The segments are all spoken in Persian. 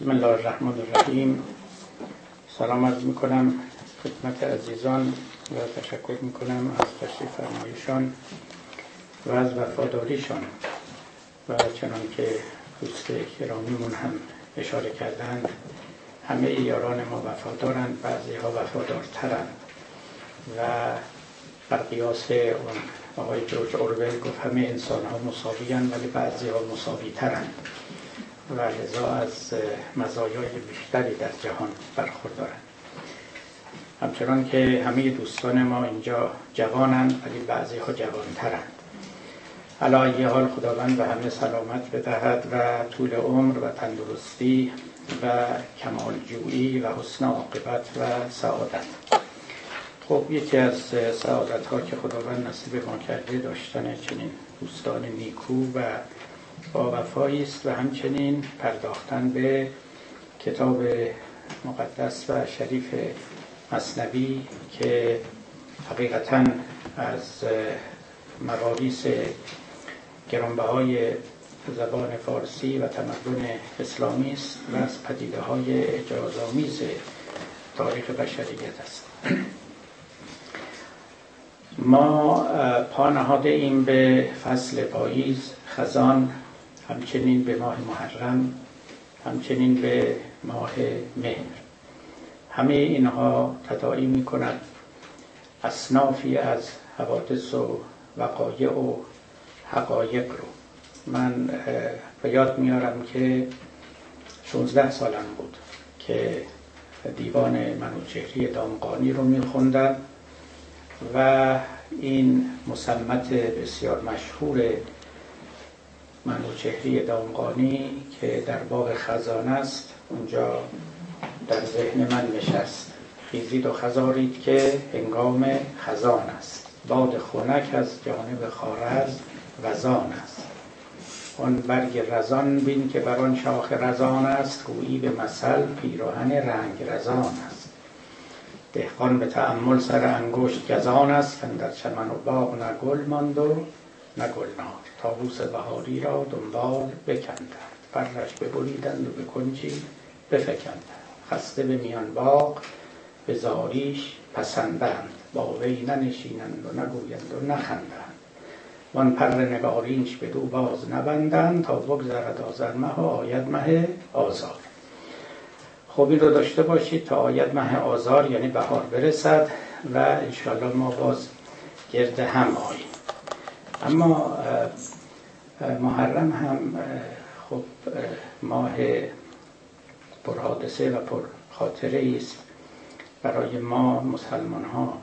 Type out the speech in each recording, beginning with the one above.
بسم الله الرحمن الرحیم. سلام عرض می‌کنم خدمت عزیزان و تشکر می‌کنم از تشریف فرمایشان و از وفاداریشان و چنان که دوست هم اشاره کردند همه یاران ما وفادارند بعضی ها وفادارترند و بر قیاس اون آقای جورج اورول گفت همه انسان ها مساوی ولی بعضی ها مساوی ترند و لذا از مزایای بیشتری در جهان برخوردارند. همچنان که همه دوستان ما اینجا جوانند ولی بعضی ها جوانترند. علا یه حال خداوند به همه سلامت بدهد و طول عمر و تندرستی و کمالجویی و حسن عاقبت و سعادت. خب یکی از سعادت ها که خداوند نصیب ما کرده داشتن چنین دوستان نیکو و با وفایی است و همچنین پرداختن به کتاب مقدس و شریف مصنوی که حقیقتا از مقادیس گرانبهای زبان فارسی و تمدن اسلامی است و از پدیده های اجازامیز تاریخ بشریت است. ما پا ایم به فصل پاییز خزان همچنین به ماه محرم همچنین به ماه مهر. همه اینها تداعی می کند اصنافی از حوادث و وقایع و حقایق رو. من به یاد میارم که 16 سالم بود که دیوان منوچهری دامقانی رو میخوندم و این مسمت بسیار مشهور منوچهری دامقانی که در باغ خزانه است اونجا در ذهن من نشست. خیزید و خزارید که هنگام خزان است. باد خونک از جانب خارز وزان است. آن برگ رزان بین که بر آن شاخ رزان است گویی به مثل پیراهن رنگ رزان است. دهقان به تأمل سر انگشت گزان است در چمن و باغ نه گل ماند و نه گلنار تابوس بهاری را دنبال بکندند. پرش ببریدند و به کنچی بفکندند. خسته به میان باغ به زاریش پسندند. با وی ننشینند و نگویند و نخندند. وان پر نگارینش دو باز نبندند تا بگذرد آذر مه و آید مه آزار. خوبی رو داشته باشید تا آید مه آزار یعنی بهار برسد و انشاءالله ما باز گرد هم آییم. اما محرم هم خب ماه پرحادثه و پر خاطره است برای ما مسلمان ها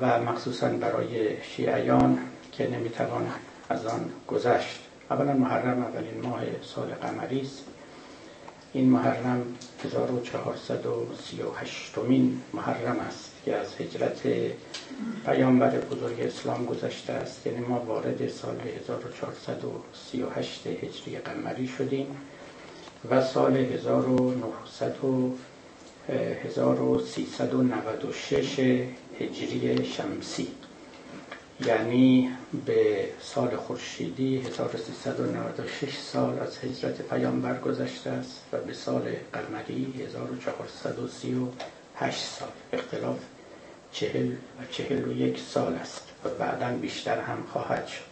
و مخصوصا برای شیعیان که نمی‌توان از آن گذشت. اولا محرم اولین ماه سال قمری است. این محرم 1438 مین محرم است. که از هجرت پیامبر بزرگ اسلام گذشته است. یعنی ما وارد سال 1438 هجری قمری شدیم و سال 1396 هجری شمسی. یعنی به سال خورشیدی 1396 سال از هجرت پیامبر گذشته است و به سال قمری 1438 سال. اختلاف چهل و چهل و یک سال است و بعدا بیشتر هم خواهد شد.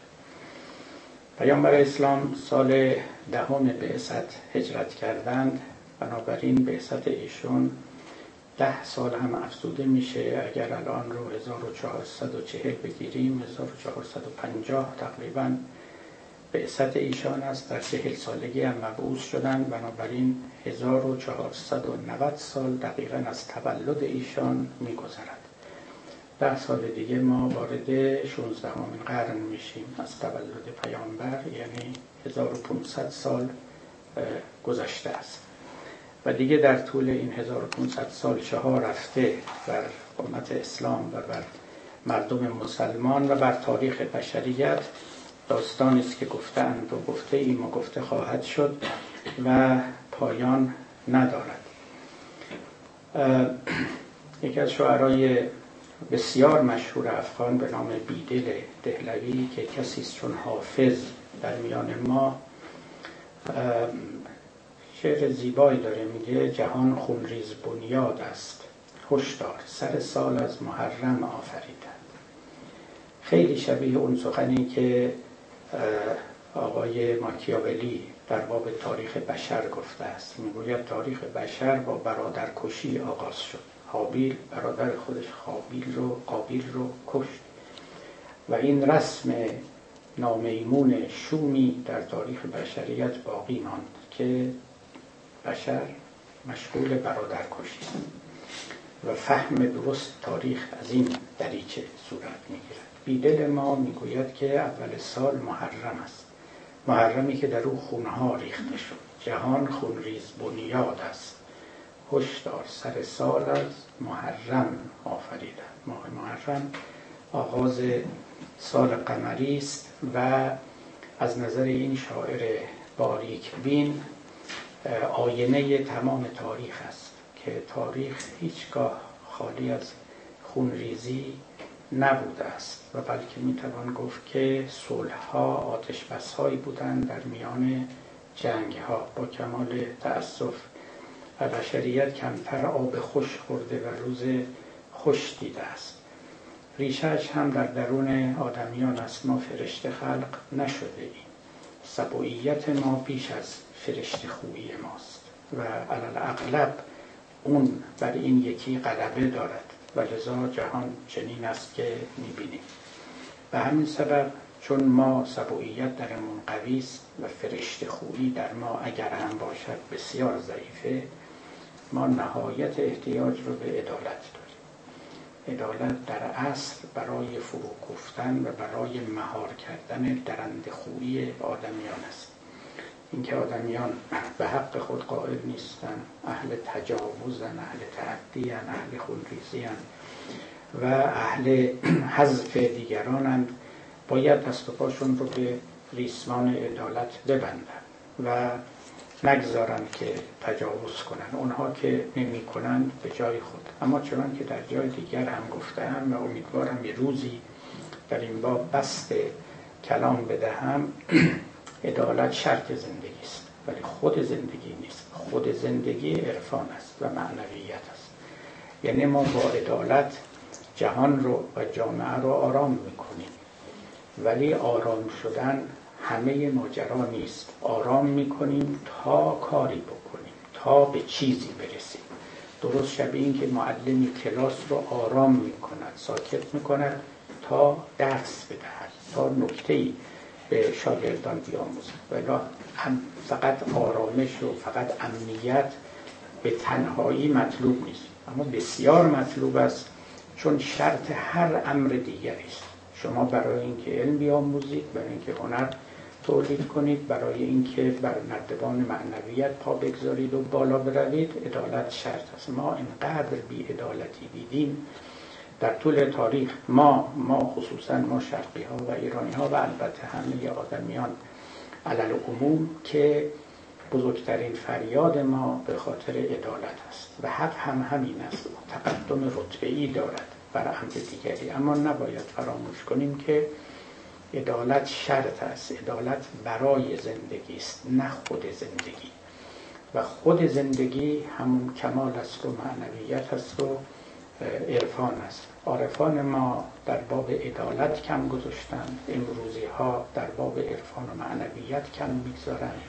پیامبر اسلام سال دهم بعثت هجرت کردند. بنابراین بعثت ایشون ده سال هم افزوده میشه. اگر الان رو 1440 بگیریم 1450 تقریبا بعثت ایشان است. در چهل سالگی هم مبعوث شدن. بنابراین 1490 سال دقیقا از تولد ایشان میگذرد. ده سال دیگه ما وارد 16 همین قرن میشیم. از تولد پیامبر یعنی 1500 سال گذشته است. و دیگه در طول این 1500 سال چهار رفته بر امت اسلام و بر مردم مسلمان و بر تاریخ بشریت داستانی است که گفتند و گفته ایم و گفته خواهد شد و پایان ندارد. یکی از شعرهای بسیار مشهور افغان به نام بیدل دهلوی که کسی چون حافظ در میان ما شعر زیبایی داره میگه جهان خونریز بنیاد است هشدار سر سال از محرم آفریدند خیلی شبیه اون سخنی که آقای ماکیاولی در باب تاریخ بشر گفته است. می‌گوید تاریخ بشر با برادرکشی آغاز شد. حابیل برادر خودش خابیل رو قابیل رو کشت. و این رسم نامیمون شومی در تاریخ بشریت باقی ماند که بشر مشغول برادرکشی است و فهم درست تاریخ از این دریچه صورت می‌گیرد. بیدل ما می‌گوید که اول سال محرم است. محرمی که در او خونها ریخته شد. جهان خونریز بنیاد است. هشدار سر سال از محرم آفریدن ماه محرم آغاز سال قمری است و از نظر این شاعر باریک بین آینه تمام تاریخ است که تاریخ هیچگاه خالی از خونریزی نبوده است و بلکه می‌توان گفت که صلح ها آتش بس هایی بودند در میان جنگ ها با کمال تأسف بشریت کمتر آب خوش خورده و روز خوش دیده است. ریشهش هم در درون آدمیان است. ما فرشته خلق نشده ایم. سبوییت ما بیش از فرشته خویی ماست و علال اغلب اون بر این یکی غلبه دارد و لذا جهان چنین است که می‌بینیم. به همین سبب چون ما سبوعیت درمون قوی است و فرشته خویی در ما اگر هم باشد بسیار ضعیفه ما نهایت احتیاج رو به عدالت داریم. عدالت در اصل برای فرو گفتن و برای مهار کردن درند خویی آدمیان است. اینکه آدمیان به حق خود قائل نیستن اهل تجاوزن اهل تعدی اهل خونریزی و اهل حذف دیگرانند باید دست و پاشون رو به ریسمان عدالت ببندن و نگذارن که تجاوز کنن. اونها که نمی کنند به جای خود. اما چون که در جای دیگر هم گفتم و امیدوارم یه روزی در این باب بست کلام بدهم عدالت شرط زندگی است. ولی خود زندگی نیست. خود زندگی عرفان است و معنویت است. یعنی ما با عدالت جهان رو و جامعه رو آرام می‌کنیم. ولی آرام شدن همه ماجرا نیست. آرام می‌کنیم تا کاری بکنیم تا به چیزی برسیم. درست شبیه این که معلمی کلاس رو آرام می‌کند ساکت می‌کند تا درس بدهد تا نکته به شاگردان بیاموزد. و فقط آرامش و فقط امنیت به تنهایی مطلوب نیست. اما بسیار مطلوب است چون شرط هر امر دیگری است. شما برای اینکه علم بیاموزید برای اینکه هنر تولید کنید برای اینکه بر نردبان معنویت پا بگذارید و بالا بروید. عدالت شرط است. ما اینقدر بی عدالتی دیدیم در طول تاریخ. ما ما خصوصا ما شرقی ها و ایرانی ها و البته همه آدمیان علل عموم که بزرگترین فریاد ما به خاطر عدالت است و حق هم همین است. تقدم رتبه ای دارد. بر امر دیگری. اما نباید فراموش کنیم که عدالت شرط است. عدالت برای زندگی است نه خود زندگی. و خود زندگی همون کمال است و معنویت است و عرفان است. عارفان ما در باب عدالت کم گذاشتند امروزی ها در باب عرفان و معنویت کم می‌گذارند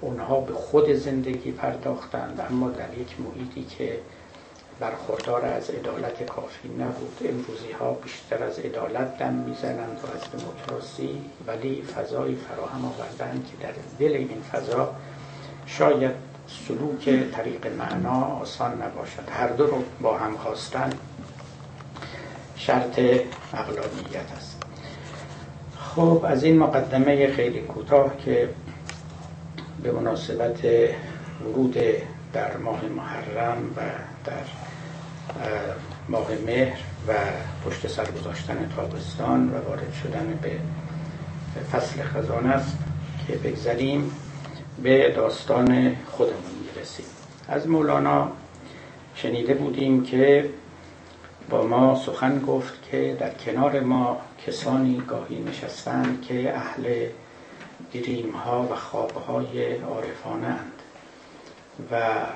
اونها به خود زندگی پرداختند اما در یک محیطی که برخوردار از عدالت کافی نبود. امروزی ها بیشتر از عدالت دم می‌زنند و از دموکراسی ولی فضایی فراهم آوردن که در دل این فضا شاید سلوک طریق معنا آسان نباشد. هر دو رو با هم خواستن شرط اقلانیت است. خب از این مقدمه خیلی کوتاه که به مناسبت ورود در ماه محرم و در ماه مهر و پشت سر گذاشتن تابستان و وارد شدن به فصل خزان است که بگذاریم به داستان خودمون می‌رسیم. از مولانا شنیده بودیم که با ما سخن گفت که در کنار ما کسانی گاهی نشستند که اهل دریم ها و خواب های و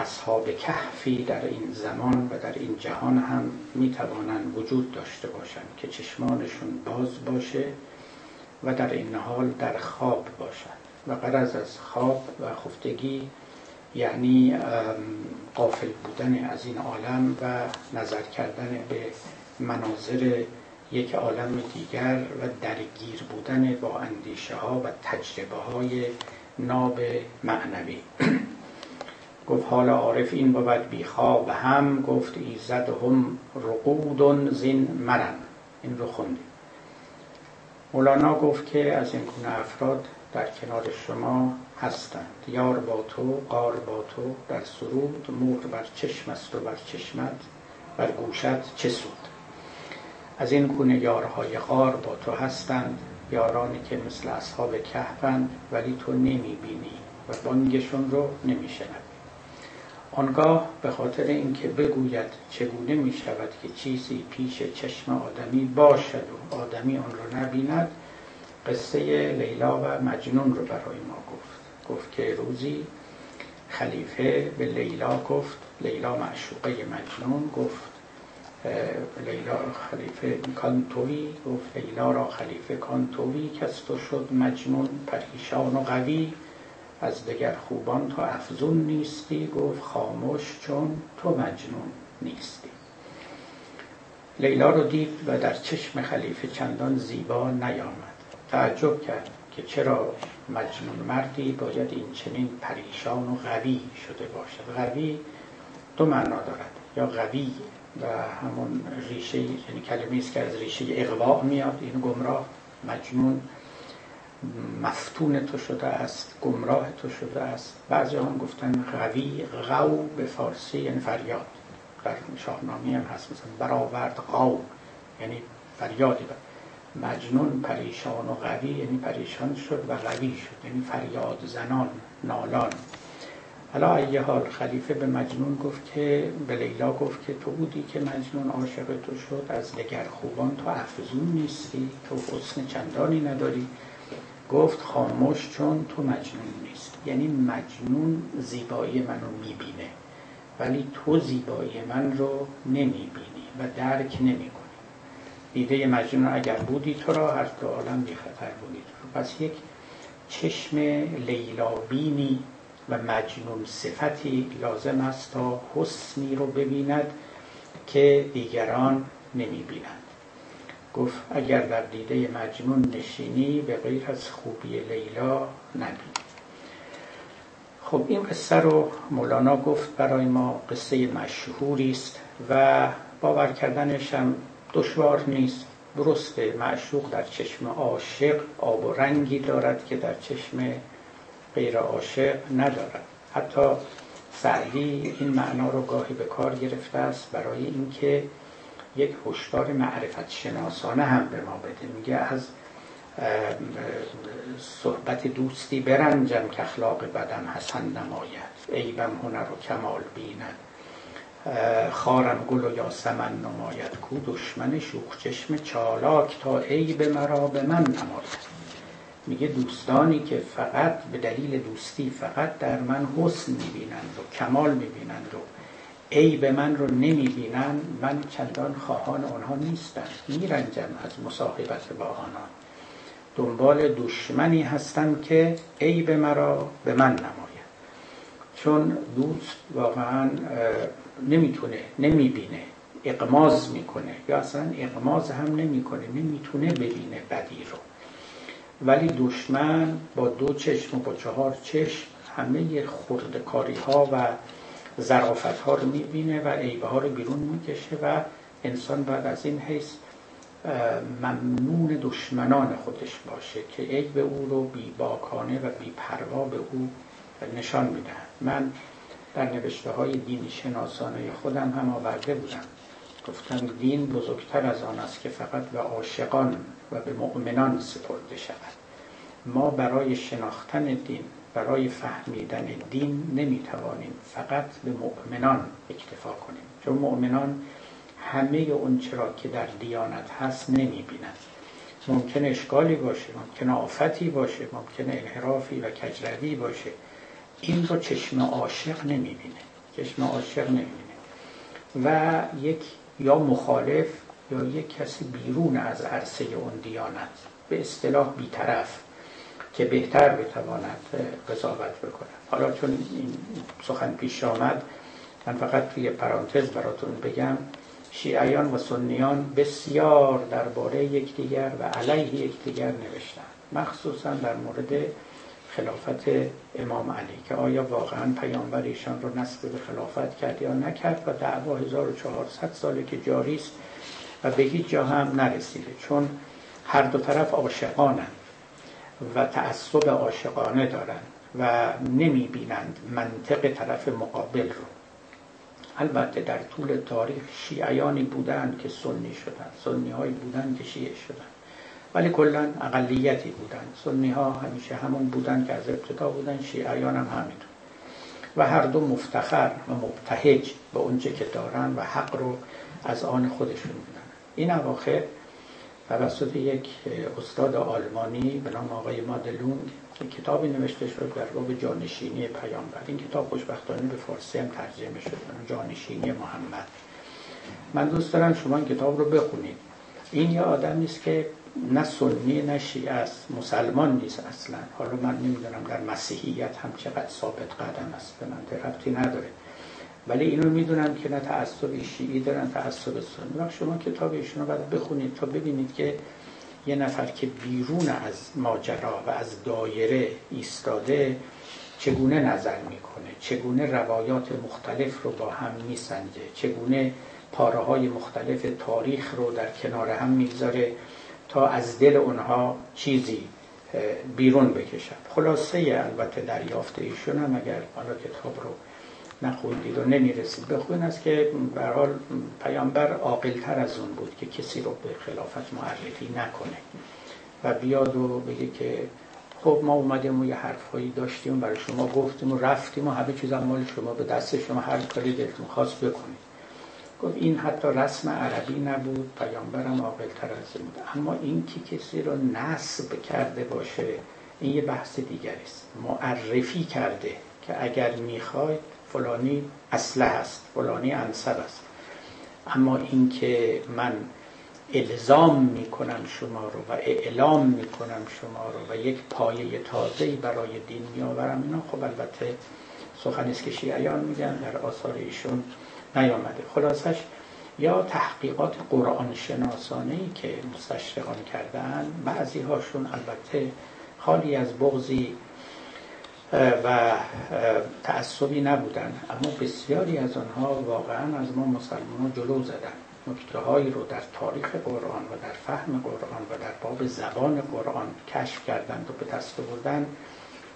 اصحاب کهفی در این زمان و در این جهان هم می توانند وجود داشته باشند که چشمانشون باز باشه و در این حال در خواب باشند. و قرض از خواب و خفتگی یعنی قافل بودن از این عالم و نظر کردن به مناظر یک عالم دیگر و درگیر بودن با اندیشه ها و تجربه های ناب معنوی گفت حال عارف این بود بی خواب هم گفت ایزد هم رقود زین مرن این رو خوندیم. مولانا گفت که از این گونه افراد در کنار شما هستند. یار با تو قار با تو در سرود مهر بر چشم است و بر چشمت بر گوشت چه سود؟ از این گونه یارهای غار با تو هستند یارانی که مثل اصحاب کهفند ولی تو نمی‌بینی و بانگشون رو نمیشنوی آنگاه به خاطر اینکه بگوید چگونه می شود که چیزی پیش چشم آدمی باشد و آدمی آن را نبیند قصه لیلا و مجنون رو برای ما گفت. گفت که روزی خلیفه به لیلا گفت لیلا معشوقه مجنون گفت لیلا خلیفه کانتوی گفت لیلا را خلیفه کانتوی کس تو شد مجنون پریشان و قوی. از دگر خوبان تو افزون نیستی گفت خاموش چون تو مجنون نیستی. لیلا رو دید و در چشم خلیفه چندان زیبا نیامد. تعجب کرد که چرا مجنون مردی باید این چنین پریشان و قوی شده باشد. قوی دو معنا دارد یا قوی و همون ریشه یعنی کلمه است که از ریشه اقواع میاد این گمراه مجنون مفتون تو شده است گمراه تو شده است. بعضی هم گفتن قوی غو به فارسی یعنی فریاد. در شاهنامه هم هست مثلا برآورد غو یعنی فریادی بر. مجنون پریشان و قوی یعنی پریشان شد و قوی شد یعنی فریاد زنان نالان. حالا ایه حال خلیفه به مجنون گفت که به لیلا گفت که تو بودی که مجنون عاشق تو شد از دگر خوبان تو افزون نیستی تو حسن چندانی نداری. گفت خاموش چون تو مجنون نیست. یعنی مجنون زیبایی منو می‌بینه ولی تو زیبایی من رو نمی‌بینی و درک نمی‌کنی. دیده مجنون اگر بودی تو را هر دو عالم بی خطر بودی تو پس یک چشم لیلابینی و مجنون صفتی لازم است تا حسنی رو ببیند که دیگران نمی بینند گفت اگر در دیده مجنون نشینی به غیر از خوبی لیلا نبینی. خب این قصه رو مولانا گفت برای ما قصه مشهوری است و باور کردنش هم دشوار نیست. درسته معشوق در چشم عاشق آب و رنگی دارد که در چشم غیر عاشق ندارد. حتی سعدی این معنا رو گاهی به کار گرفته است برای اینکه یک هشدار معرفت شناسانه هم به ما بده. میگه از صحبت دوستی برنجم که اخلاق بدم حسن نماید. عیبم هنر و کمال بیند. خارم گل و یاسمن نماید. کو دشمن شوخ چشم چالاک تا عیب مرا به من نماید. میگه دوستانی که فقط به دلیل دوستی فقط در من حسن می‌بینند و کمال می‌بینند و عیب من رو نمی‌بینند من چندان خواهان آنها نیستم میرنجم از مصاحبت با آنها دنبال دشمنی هستم که عیب مرا به من نماید. چون دوست واقعا نمی‌تونه نمی‌بینه اقماز می‌کنه. یا اصلا اقماز هم نمی‌کنه نمی‌تونه ببینه بدی رو. ولی دشمن با دو چشم و با چهار چشم همه خردکاری ها و ظرافت ها رو می‌بینه و عیبه ها رو بیرون می‌کشه و انسان باید از این حیث ممنون دشمنان خودش باشه که عیب او رو بی باکانه و بی پروا به او نشان میدن من در نوشته های دینی شناسانه خودم هم آورده بودم. گفتم دین بزرگتر از آن است که فقط به عاشقان و به مؤمنان سپرده شود. ما برای شناختن دین برای فهمیدن دین نمی‌توانیم فقط به مؤمنان اکتفا کنیم. چون مؤمنان همه اون چرا که در دیانت هست نمی‌بینند ممکن اشکالی باشه ممکن آفتی باشه ممکن انحرافی و کجروی باشه. این رو چشم عاشق نمی‌بینه. چشم عاشق نمی‌بینه. و یک یا مخالف یا یک کسی بیرون از عرصه اون دیانت. به اصطلاح بیطرف. که بهتر بتواند قضاوت بکنه حالا چون این سخن پیش آمد من فقط توی پرانتز براتون بگم شیعیان و سنیان بسیار درباره یکدیگر و علیه یکدیگر نوشتن مخصوصا در مورد خلافت امام علی که آیا واقعا پیامبر ایشان رو نسب به خلافت کرد یا نکرد و دعوا 1400 ساله که جاری است و به هیچ جا هم نرسیده چون هر دو طرف عاشقانند. و تعصب عاشقانه دارند و نمی بینند منطق طرف مقابل رو. البته در طول تاریخ شیعیانی بودند که سنی شدند سنی هایی بودند که شیعه شدند. ولی کلا اقلیتی بودند. سنی ها همیشه همون بودند که از ابتدا بودند شیعیان هم همینطور. و هر دو مفتخر و مبتهج به اونچه که دارن و حق رو از آن خودشون بودن این اواخر توسط یک استاد آلمانی به نام آقای مادلون کتابی نوشته شد در باب جانشینی پیامبر. این کتاب خوشبختانه به فارسی هم ترجمه شد جانشینی محمد. من دوست دارم شما این کتاب رو بخونید. این یه آدم نیست که نه سنی نه شیعه است مسلمان نیست اصلا. حالا من نمی‌دونم در مسیحیت هم چقدر ثابت قدم است به من ربطی نداره. ولی اینو می‌دونم که نه تعصب شیعی دارن تعصب سنی. وقت شما کتاب ایشون رو باید بخونید تا ببینید که یه نفر که بیرون از ماجرا و از دایره ایستاده چگونه نظر می‌کنه؟ چگونه روایات مختلف رو با هم میسنجه؟ چگونه پاره های مختلف تاریخ رو در کنار هم می‌ذاره تا از دل اونها چیزی بیرون بکشد؟ خلاصه البته دریافت ایشون هم اگر حالا کتاب رو نخوندید و نمی‌رسید. بخون است که به حال پیامبر عاقلتر از اون بود که کسی رو به خلافت معرفی نکنه و بیاد و بگه که خب ما اومدیم و یه حرفایی داشتیم برای شما گفتیم و رفتیم و همه چیز مال شما به دست شما هر کاری دلتون خواست بکنید. گفت این حتی رسم عربی نبود پیامبرم عاقلتر از این بود. اما این که کسی رو نصب کرده باشه این یه بحث دیگری است. معرفی کرده که اگر می‌خواید فلانی اسلح است فلانی انصب است. اما اینکه من الزام می‌کنم شما رو و اعلام می‌کنم شما رو و یک پایه تازه برای دین میآورم اینا خب البته سخنی است که شیعیان میگن در آثار ایشون نیامده. خلاصش یا تحقیقات قرآن شناسانه ای که مستشرقان کردن بعضی هاشون البته خالی از بغضی و تعصبی نبودن. اما بسیاری از آنها واقعا از ما مسلمان جلو زدن. نکته هایی رو در تاریخ قرآن و در فهم قرآن و در باب زبان قرآن کشف کردند و به دست بردن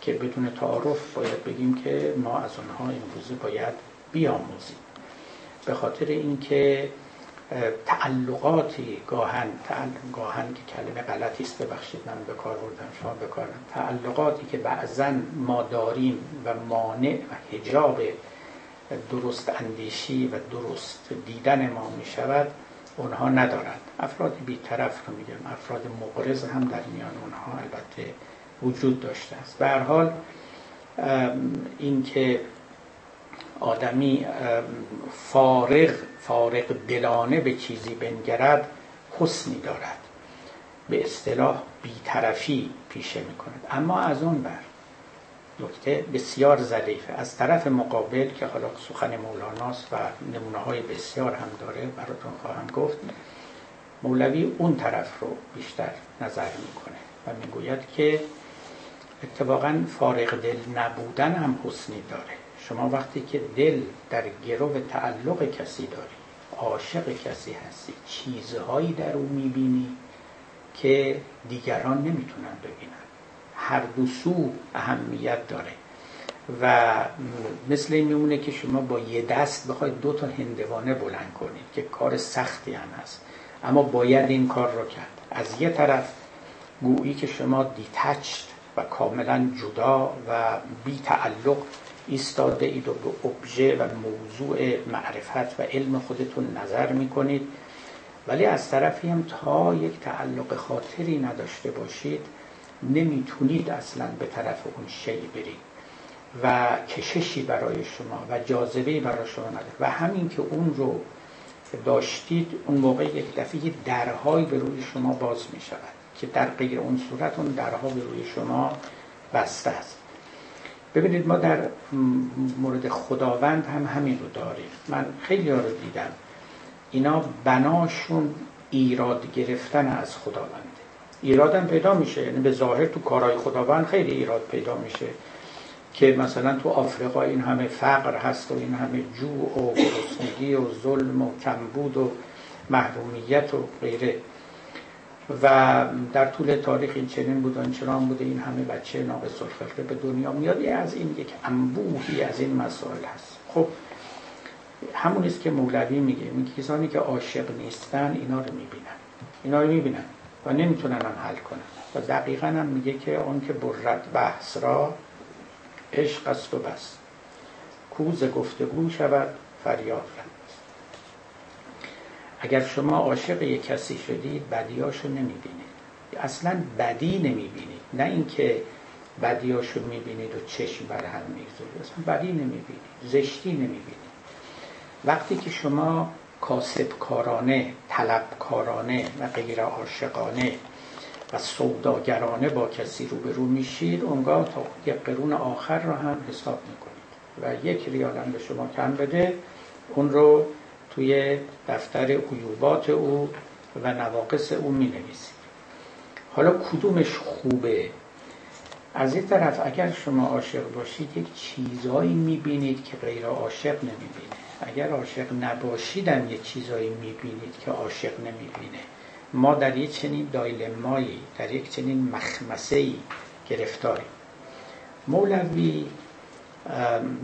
که بدون تعارف باید بگیم که ما از آنها امروزه باید بیاموزیم. به خاطر اینکه تعلقاتی گاهن گاهن که کلمه غلطی است ببخشید من به کار بردم شما بکارم تعلقاتی که بعضا ما داریم و مانع و حجاب درست اندیشی و درست دیدن ما می شود اونها ندارند. افراد بیطرف رو میگم افراد مقرز هم در میان اونها البته وجود داشته است. به هر حال اینکه آدمی فارغ فارغ دلانه به چیزی بنگرد حسنی دارد. به اصطلاح بیطرفی پیشه می کند اما از اون بر. نکته بسیار ظریفه. از طرف مقابل که حالا سخن مولاناست و نمونه های بسیار هم داره براتون خواهم گفت مولوی اون طرف رو بیشتر نظر می‌کنه و می‌گوید که اتفاقا فارغ دل نبودن هم حسنی داره. شما وقتی که دل در گرو تعلق کسی داری عاشق کسی هستی چیزهایی در او می‌بینی که دیگران نمی‌تونن ببینن. هر دو سو اهمیت داره. و مثل این میمونه که شما با یه دست بخواید دو تا هندوانه بلند کنید که کار سختی هم هست. اما باید این کار رو کرد. از یه طرف گویی که شما دیتچت و کاملا جدا و بی تعلق ایستاده اید و به ابژه و موضوع معرفت و علم خودتون نظر می‌کنید. ولی از طرفی هم تا یک تعلق خاطری نداشته باشید نمی‌تونید اصلا به طرف اون شی برید و کششی برای شما و جاذبه برای شما نداره. و همین که اون رو داشتید اون موقع یک دفعه درهایی به روی شما باز می شود که در غیر اون صورت اون درها به روی شما بسته است. ببینید ما در مورد خداوند هم همین رو داریم. من خیلی ها رو دیدم. اینا بناشون ایراد گرفتن از خداونده ایرادم پیدا میشه. یعنی به ظاهر تو کارهای خداوند خیلی ایراد پیدا میشه. که مثلا تو آفریقا این همه فقر هست و این همه جوع و گرسنگی و ظلم و کمبود و محرومیت و غیره. و در طول تاریخ این چنین بود آنچنان بوده این همه بچه ناقص الخلقه به دنیا میاد از این یک انبوهی از این مسائل هست. خب همون است که مولوی میگه این کسانی که عاشق نیستن اینا رو می‌بینن. اینا رو می‌بینن و نمی‌تونن هم حل کنن. و دقیقا هم میگه که اون که برد بحث را عشق است و بس. کوز گفتگو شود فریاد اگر شما عاشق یک کسی شدید بدیاشو نمی‌بینید. اصلا بدی نمی‌بینید. نه اینکه بدیاشو می‌بینید و چشم بر هم می‌گذارید اصلا بدی نمی‌بینید. زشتی نمی‌بینید. وقتی که شما کاسبکارانه طلبکارانه و غیر عاشقانه و سوداگرانه با کسی روبرو میشید اونگاه تا یک قرون آخر را هم حساب می‌کنید. و یک ریال به شما کم بده اون رو توی دفتر عیوبات او و نواقص او می نویسید حالا کدومش خوبه؟ از این طرف اگر شما عاشق باشید یک چیزایی می‌بینید که غیر عاشق نمی‌بینه. اگر عاشق نباشیدم یک چیزایی می‌بینید که عاشق نمی‌بینه. ما در یک چنین دایلمایی در یک چنین مخمسه گرفتاریم. مولوی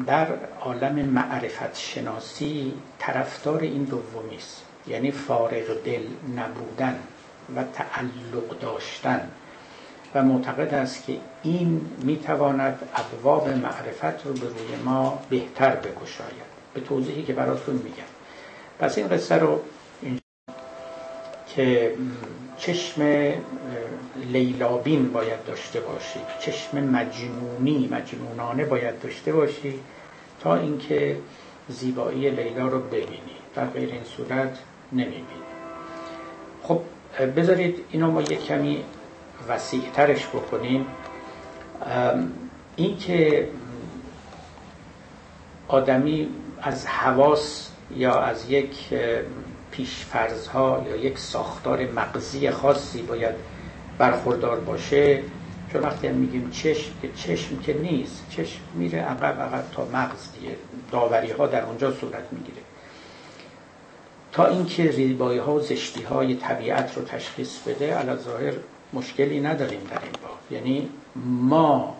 در عالم معرفت شناسی طرفدار این دومی است. یعنی فارغ دل نبودن و تعلق داشتن. و معتقد است که این می‌تواند ابواب معرفت رو به روی ما بهتر بگشاید. به توضیحی که براتون میگم. پس این قصه رو که چشم لیلابین باید داشته باشید چشم مجنونی مجنونانه باید داشته باشید تا اینکه زیبایی لیلا رو ببینید در غیر این صورت نمی‌بینید خب بذارید اینو ما یک کمی وسیع ترش بکنیم اینکه آدمی از حواس یا از یک ها یا یک ساختار مغزی خاصی باید برخوردار باشه چون وقتی هم میگیم چشم که چشم که نیست چشم میره عقب عقب تا مغز دیگه داوری ها در اونجا صورت می‌گیره. تا اینکه ریبایی ها و زشتی های طبیعت رو تشخیص بده علا ظاهر مشکلی نداریم در این باب. یعنی ما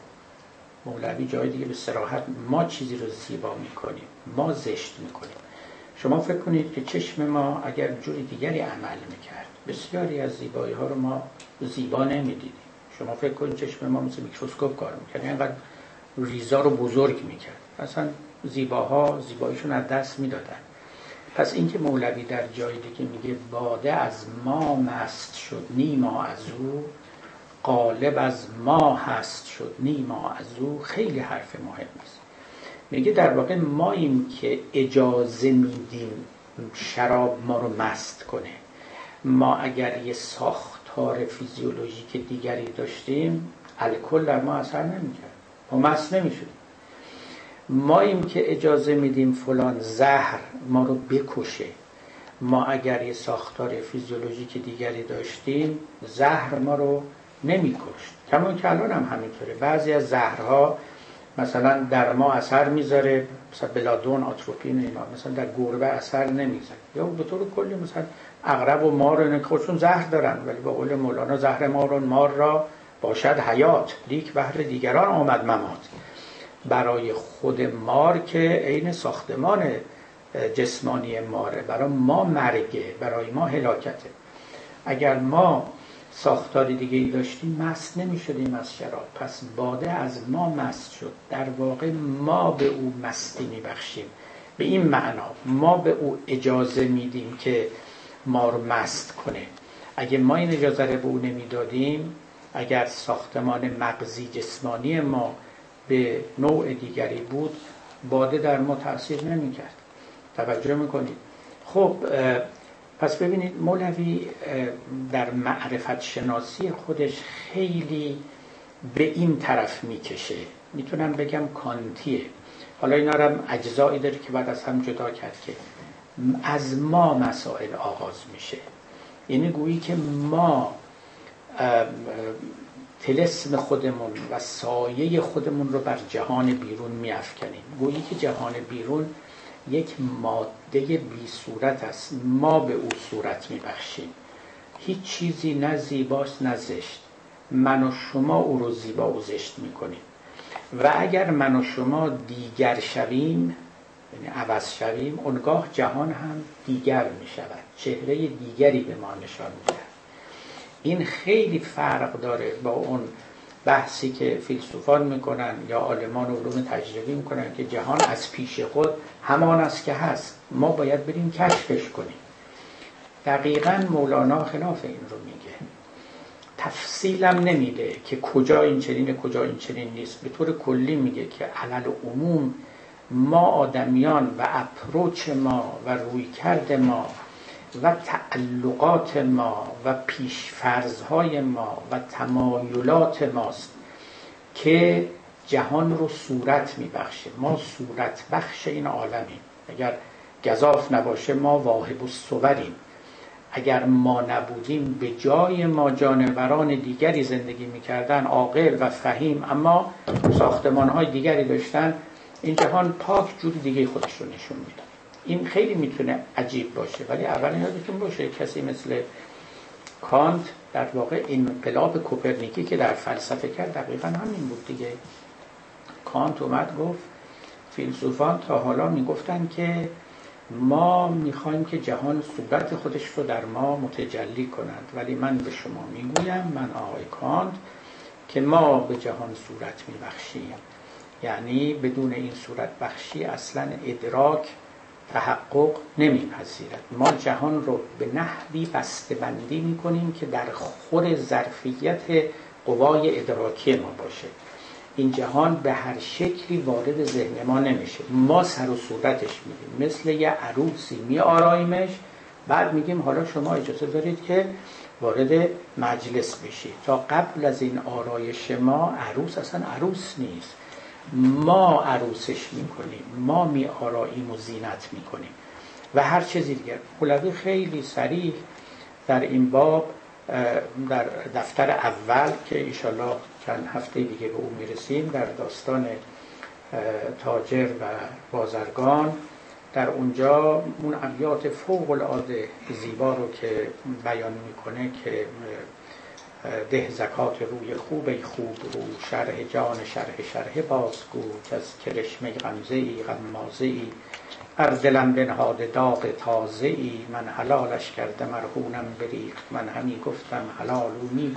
مولوی جای دیگه به سراحت ما چیزی رو زیبا می‌کنیم ما زشت می‌کنیم. شما فکر کنید که چشم ما اگر جوری دیگری عمل می‌کرد. بسیاری از زیبایی ها رو ما زیبا نمی‌دیدیم. شما فکر کنید چشم ما مثل میکروسکوپ کار می‌کرد. اینقدر ریزا رو بزرگ می‌کرد. اصلا زیباها زیباییشون از دست می‌دادن. پس اینکه مولوی در جایی که میگه باده از ما مست شد نیما از او قالب از ما هست شد نیما از او خیلی حرف مهم است میگه در واقع ماییم که اجازه میدیم شراب ما رو مست کنه. ما اگر یه ساختار فیزیولوژیک دیگری داشتیم الکل در ما اثر نمی‌کرد. ما مست نمی‌شدیم. ماییم که اجازه میدیم فلان زهر ما رو بکشه. ما اگر یه ساختار فیزیولوژیک دیگری داشتیم زهر ما رو نمیکشت. کما که الان هم همینطوره. بعضی از زهرها مثلا در ما اثر می‌ذاره مثلا بلادون آتروپین اینا مثلا در گربه اثر نمی‌ذاره. یا به طور کلی مثلا اغرب و مار رو خودشون زهر دارن ولی با قول مولانا زهر مار و مار را باشد حیات. لیک بهر دیگران آمد ممات. برای خود مار که عین ساختمان جسمانی ماره. برای ما مرگه برای ما هلاکته. اگر ما ساختاری دیگه ای داشتیم مست نمی شدیم از شراب. پس باده از ما مست شد. در واقع ما به او مستی می بخشیم به این معنا ما به او اجازه میدیم که ما رو مست کنه. اگه ما این اجازه رو به او نمی‌دادیم اگر ساختمان مغزی جسمانی ما به نوع دیگری بود باده در ما تاثیر نمی‌کرد. توجه می‌کنید؟ خب پس ببینید مولوی در معرفت شناسی خودش خیلی به این طرف می‌کشه. می‌تونم بگم کانتیه. حالا اینا هم اجزایی داره که بعد از هم جدا کرد که از ما مسائل آغاز میشه. یعنی گویی که ما تلسم خودمون و سایه خودمون رو بر جهان بیرون میافکنیم. گویی که جهان بیرون یک ماده بی صورت است. ما به او صورت میبخشیم. هیچ چیزی نه زیباست نه زشت. من و شما او رو زیبا و زشت می‌کنیم. و اگر من و شما دیگر شویم یعنی عوض شویم اونگاه جهان هم دیگر می شود چهره دیگری به ما نشان می‌دهد. این خیلی فرق داره با اون بحثی که فیلسوفان می‌کنن یا عالمان علوم تجربی می‌کنن که جهان از پیش خود همان است که هست. ما باید بریم کشفش کنیم. دقیقا مولانا خلاف این رو میگه. تفصیلم نمیده که کجا این چنین کجا این چنین نیست. به طور کلی میگه که علل عموم ما آدمیان و اپروچ ما و رویکرد ما و تعلقات ما و پیشفرزهای ما و تمایلات ماست که جهان رو صورت میبخشه. ما صورت بخش این عالمیم. اگر گذاف نباشه ما واهب و صوریم اگر ما نبودیم به جای ما جانوران دیگری زندگی می‌کردن عاقل و فهیم اما ساختمان های دیگری داشتن این جهان پاک جور دیگه خودش رو نشون می‌داد این خیلی می‌تونه عجیب باشه ولی اول یادتون باشه کسی مثل کانت در واقع انقلاب کوپرنیکی که در فلسفه کرد دقیقا همین بود دیگه. کانت اومد گفت فیلسوفان تا حالا می‌گفتن که ما می‌خوایم که جهان صورت خودش رو در ما متجلی کنند ولی من به شما می‌گویم من آقای کانت که ما به جهان صورت میبخشیم. یعنی بدون این صورت بخشی اصلا ادراک تحقق نمیپذیرد. ما جهان رو به نحوی بسته بندی می‌کنیم که در خور ظرفیت قوای ادراکی ما باشه. این جهان به هر شکلی وارد ذهن ما نمیشه. ما سر و صورتش میدیم مثل یه عروسی می آرایمش بعد میگیم حالا شما اجازه دارید که وارد مجلس بشید. تا قبل از این آرایش ما عروس اصلا عروس نیست. ما عروسش می‌کنیم. ما می آراییم و زینت می‌کنیم. و هر چیزی دیگر مولوی خیلی سریح در این باب در دفتر اول که ایشالله چند هفته دیگه به او می‌رسیم در داستان تاجر و بازرگان. در اونجا اون ابیات فوق العاده زیبا رو که بیان می‌کنه که ده زکات روی خوب خوب رو شرح جان شرح شرح بازگو که از کرشمه غمزه ای غمازه ای بر دلم بنهاده داغ تازه ای من حلالش کرده مرهونم بریخت. من همی گفتم حلال و می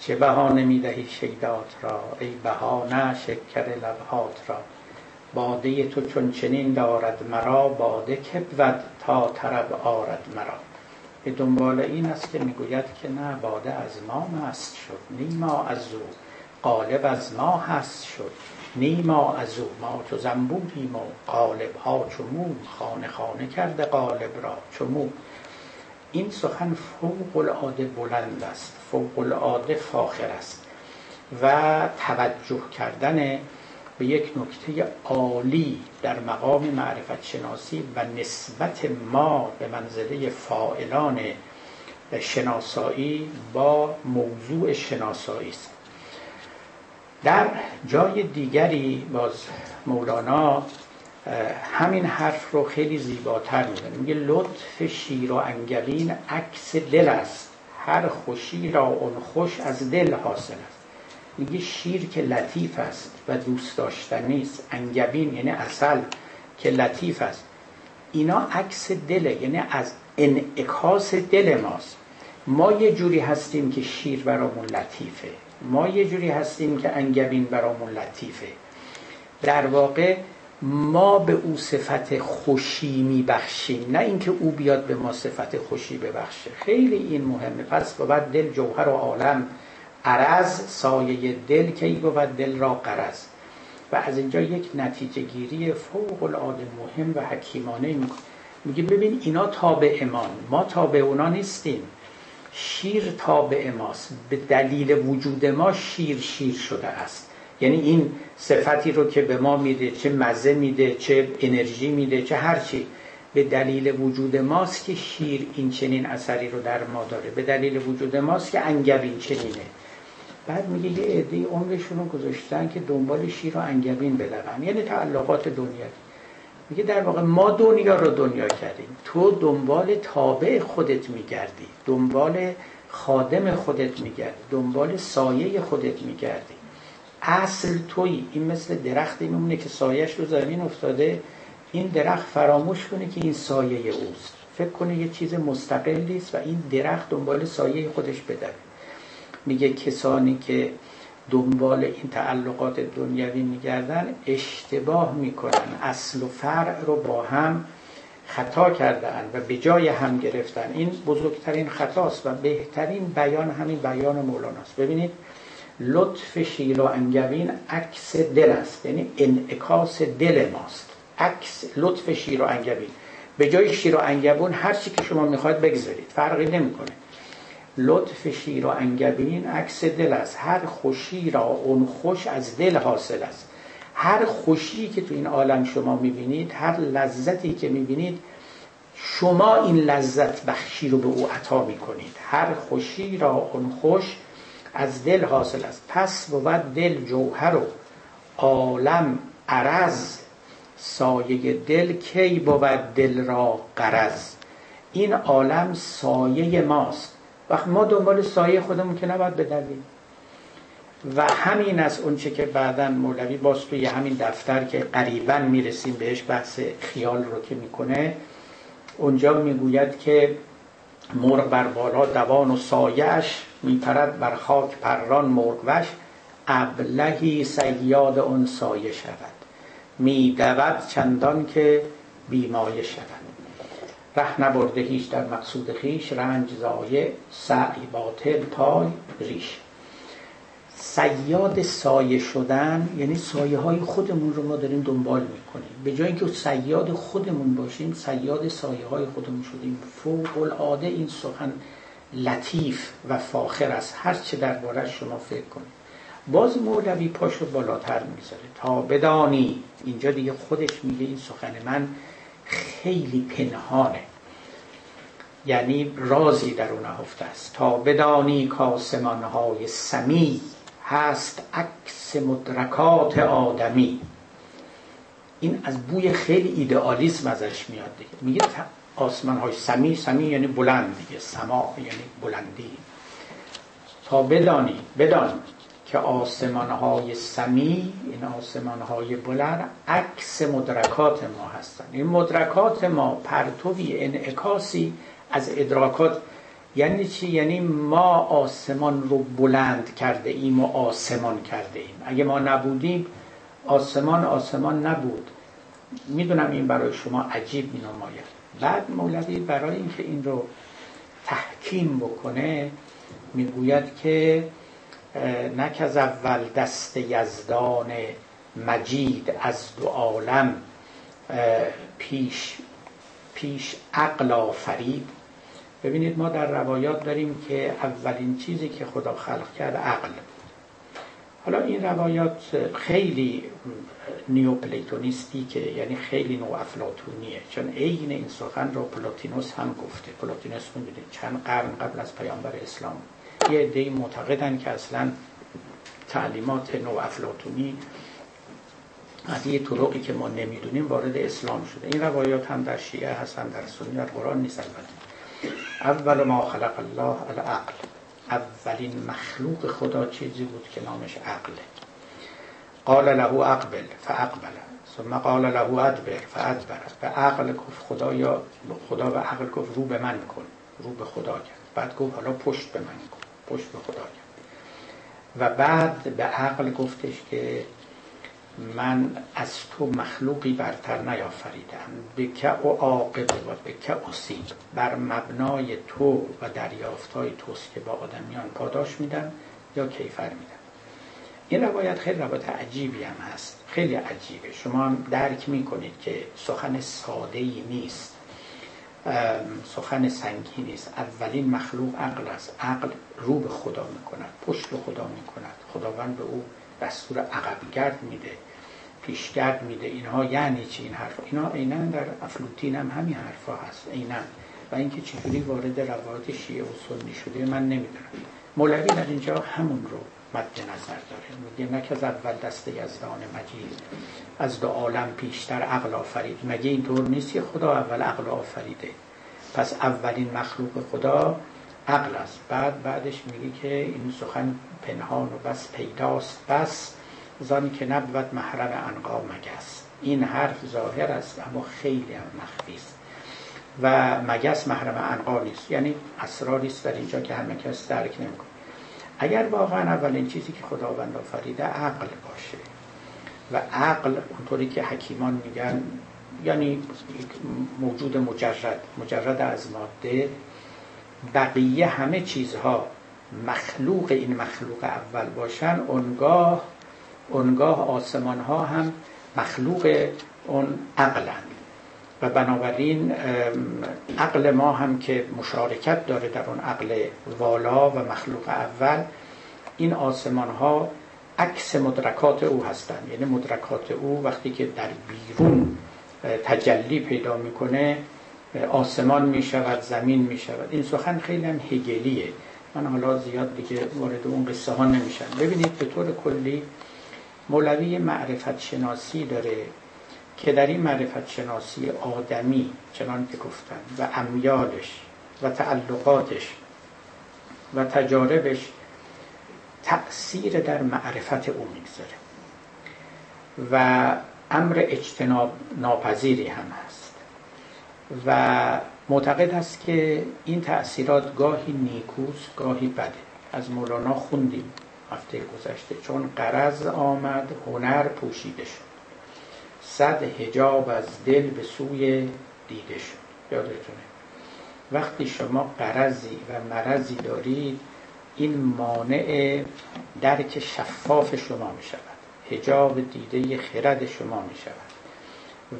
چه بهانه می دهی شیدات را؟ ای بهانه شکر لبهات را. باده تو چون چنین دارد مرا باده که بود تا طرب آرد مرا. به دنبال این است که می‌گوید که نه باده از ما مست شد نیما از او. قالب از ما هست شد نیما از او. ما تو زنبوریم و قالب ها چو خانه خانه کرده قالب را چو این سخن فوق العاده بلند است. فوق العاده فاخر است و توجه کردن به یک نکته عالی در مقام معرفت شناسی و نسبت ما به منزله فائلان شناسایی با موضوع شناسایی است. در جای دیگری باز مولانا همین حرف رو خیلی زیباتر می‌زنه. میگه لطف شیر و انگبین عکس دل است. هر خوشی را اون خوش از دل حاصل است. میگه شیر که لطیف است و دوست داشتنی است انگبین یعنی اصل که لطیف است. اینا عکس دله یعنی از انعکاس دل ماست. ما یه جوری هستیم که شیر برامون لطیفه. ما یه جوری هستیم که انگبین برامون لطیفه. در واقع ما به او صفت خوشی میبخشیم. نه اینکه او بیاد به ما صفت خوشی ببخشه. خیلی این مهمه. پس بعد دل جوهر و عالم عرض سایه دل کی بود؟ دل را قرض و از اینجا یک نتیجه گیری فوق العاده مهم و حکیمانه می‌کنه میگه ببین اینا تابع امان ما تابع اونا نیستیم. شیر تابع ماست. به دلیل وجود ما شیر شیر شده است. یعنی این صفتی رو که به ما میده چه مزه میده چه انرژی میده چه هرچی به دلیل وجود ماست که شیر این چنین اثری رو در ما داره. به دلیل وجود ماست که انگبین چنینه. بعد میگه یه عده عمرشون رو گذاشتن که دنبال شیر و انگبین بدون یعنی تعلقات دنیا. میگه در واقع ما دنیا رو دنیا کردیم. تو دنبال تابع خودت میگردی. دنبال خادم خودت میگردی. دنبال سایه خودت میگردی. اصل توی این مثل درختی میمونه که سایش رو زمین افتاده. این درخت فراموش کنه که این سایه اوست. فکر کنه یه چیز مستقلی است و این درخت دنبال سایه خودش بدوه میگه کسانی که دنبال این تعلقات دنیوی میگردن اشتباه می‌کنن. اصل و فرع رو با هم خطا کردن و به جای هم گرفتن. این بزرگترین خطاست و بهترین بیان همین بیان مولاناست ببینید لطف و انگوین عکس دل است. یعنی انعکاس دل ماست. عکس لطف شیر و انگوین. به جای شیر و انگبون هر چی که شما می‌خواید بگذارید. فرقی نمی‌کنه. لطف شیر و انگبین عکس دل است. هر خوشی را اون خوش از دل حاصل است. هر خوشی که تو این عالم شما می‌بینید هر لذتی که می‌بینید شما این لذت بخشی رو به او عطا می‌کنید. هر خوشی را اون خوش از دل حاصل است. پس بود دل جوهر و عالم عرض. سایه دل کی بود دل را قرض این عالم سایه ماست. وقت ما دنبال سایه خودمون که نباید بدویم. و همین از اونچه که بعدا مولوی باز توی همین دفتر که قریبا می‌رسیم بهش بحث خیال رو که می‌کنه اونجا می‌گوید که مرغ بر بالا دوان و سایش میپرد بر خاک پران مرغوش ابلهی سیاد اون سایه شود. میدود چندان که بیمایه شود. ره نبرده هیچ در مقصود خیش رنج زایه سعی باطل پای ریش. سیاد سایه شدن یعنی سایه های خودمون رو ما داریم دنبال می‌کنیم. به جای اینکه سیاد خودمون باشیم سیاد سایه های خودمون شدیم. فوق العاده این سخن لطیف و فاخر است. هر چه درباره شما فکر کنید. باز مولوی پاشو بالاتر می‌ذاره. تا بدانی. اینجا دیگه خودش میگه این سخن من خیلی پنهانه. یعنی رازی در اون نهفته است. تا بدانی کاسمان های سمی هست عکس مدرکات آدمی. این از بوی خیلی ایدئالیسم ازش میاد دیگه. میگه آسمان های سمی سمی یعنی بلند دیگه. سما یعنی بلندی. تا بدانی بدان که آسمان های سمی این آسمان های بلند عکس مدرکات ما هستن. این مدرکات ما پرتوی انعکاسی از ادراکات یعنی چی؟ یعنی ما آسمان رو بلند کرده ایم و آسمان کرده ایم اگه ما نبودیم آسمان آسمان نبود. می‌دونم این برای شما عجیب می نماید بعد مولوی برای اینکه این رو تحکیم بکنه می‌گوید که نک از اول دست یزدان مجید از دو عالم پیش پیش عقل آفرید ببینید ما در روایات داریم که اولین چیزی که خدا خلق کرد عقل. حالا این روایات خیلی نیوپلیتونیستی که یعنی خیلی نو افلاتونیه چون عین این سخن رو پلاتینوس هم گفته. پلاتینوس می‌دونید چند قرن قبل از پیامبر اسلام. یه عده معتقدن که اصلا تعلیمات نو افلاتونی از یه طرقی که ما نمی‌دونیم وارد اسلام شده. این روایات هم در شیعه هستن در سنی در قرآن نیست اول ما خلق الله العقل. اولین مخلوق خدا چیزی بود که نامش عقله قال له اقبل فاقبل. ثم قال له ادبر فادبر. به عقل گفت خدا یا خدا به عقل گفت رو به من کن. رو به خدا کرد. بعد گفت حالا پشت به من کن. پشت به خدا کرد. و بعد به عقل گفتش که من از تو مخلوقی برتر نیافریدم. به که و عاقب و به که اصیب بر مبنای تو و دریافتای توست که با آدمیان پاداش میدم یا کیفر میدم این روایت خیلی روایت عجیبی هم هست. خیلی عجیبه. شما هم درک می‌کنید که سخن ساده ای نیست سخن سنگی نیست. اولین مخلوق عقل است. عقل رو به خدا می‌کند. پشت به خدا می‌کند. خداوند به او دستور عقبگرد میده پیشگرد میده اینها یعنی چی؟ این حرف اینا عینا در افلوتین هم همین حرفا هست. عینا و اینکه چجوری وارد روایت شیعه و سنی شده من نمی‌دونم. مولوی در اینجا همون رو مد نظر داره. میگه نه که از اول دست یزدان مجید از دو عالم پیشتر عقل آفرید. مگه اینطور نیست که خدا اول عقل آفریده؟ پس اولین مخلوق خدا عقل است. بعد بعدش میگه که این سخن پنهان و بس پیداست بس زانی که نبود محرم انقا مگس. این حرف ظاهر است اما خیلی هم مخفی است. و مگس محرم انقا نیست. یعنی اسراری است در اینجا که همه کس درک نمی‌کنه. اگر واقعا اولین چیزی که خداوند آفریده عقل باشه. و عقل اونطوری که حکیمان میگن یعنی موجود مجرد. مجرد از ماده. بقیه همه چیزها مخلوق این مخلوق اول باشن اونگاه اونگاه آسمان ها هم مخلوق اون عقلند و بنابراین عقل ما هم که مشارکت داره در اون عقل والا و مخلوق اول این آسمان ها عکس مدرکات او هستند یعنی مدرکات او وقتی که در بیرون تجلی پیدا می‌کنه آسمان می‌شود زمین می‌شود. این سخن خیلی هم هگلیه. من حالا زیاد دیگه وارد اون قصه ها نمیشم. ببینید به طور کلی مولوی معرفت شناسی داره که در این معرفت شناسی آدمی چنان که گفتن و امیالش و تعلقاتش و تجاربش تأثیر در معرفت او می‌گذاره. و امر اجتناب ناپذیری هم هست. و معتقد است که این تأثیرات گاهی نیکوست گاهی بده. از مولانا خوندیم هفته گذشته چون قرض آمد هنر پوشیده شد. صد هجاب از دل به سوی دیده شد. یادتونه. وقتی شما قرضی و مرضی دارید این مانع درک شفاف شما می شود هجاب دیده خرد شما می شود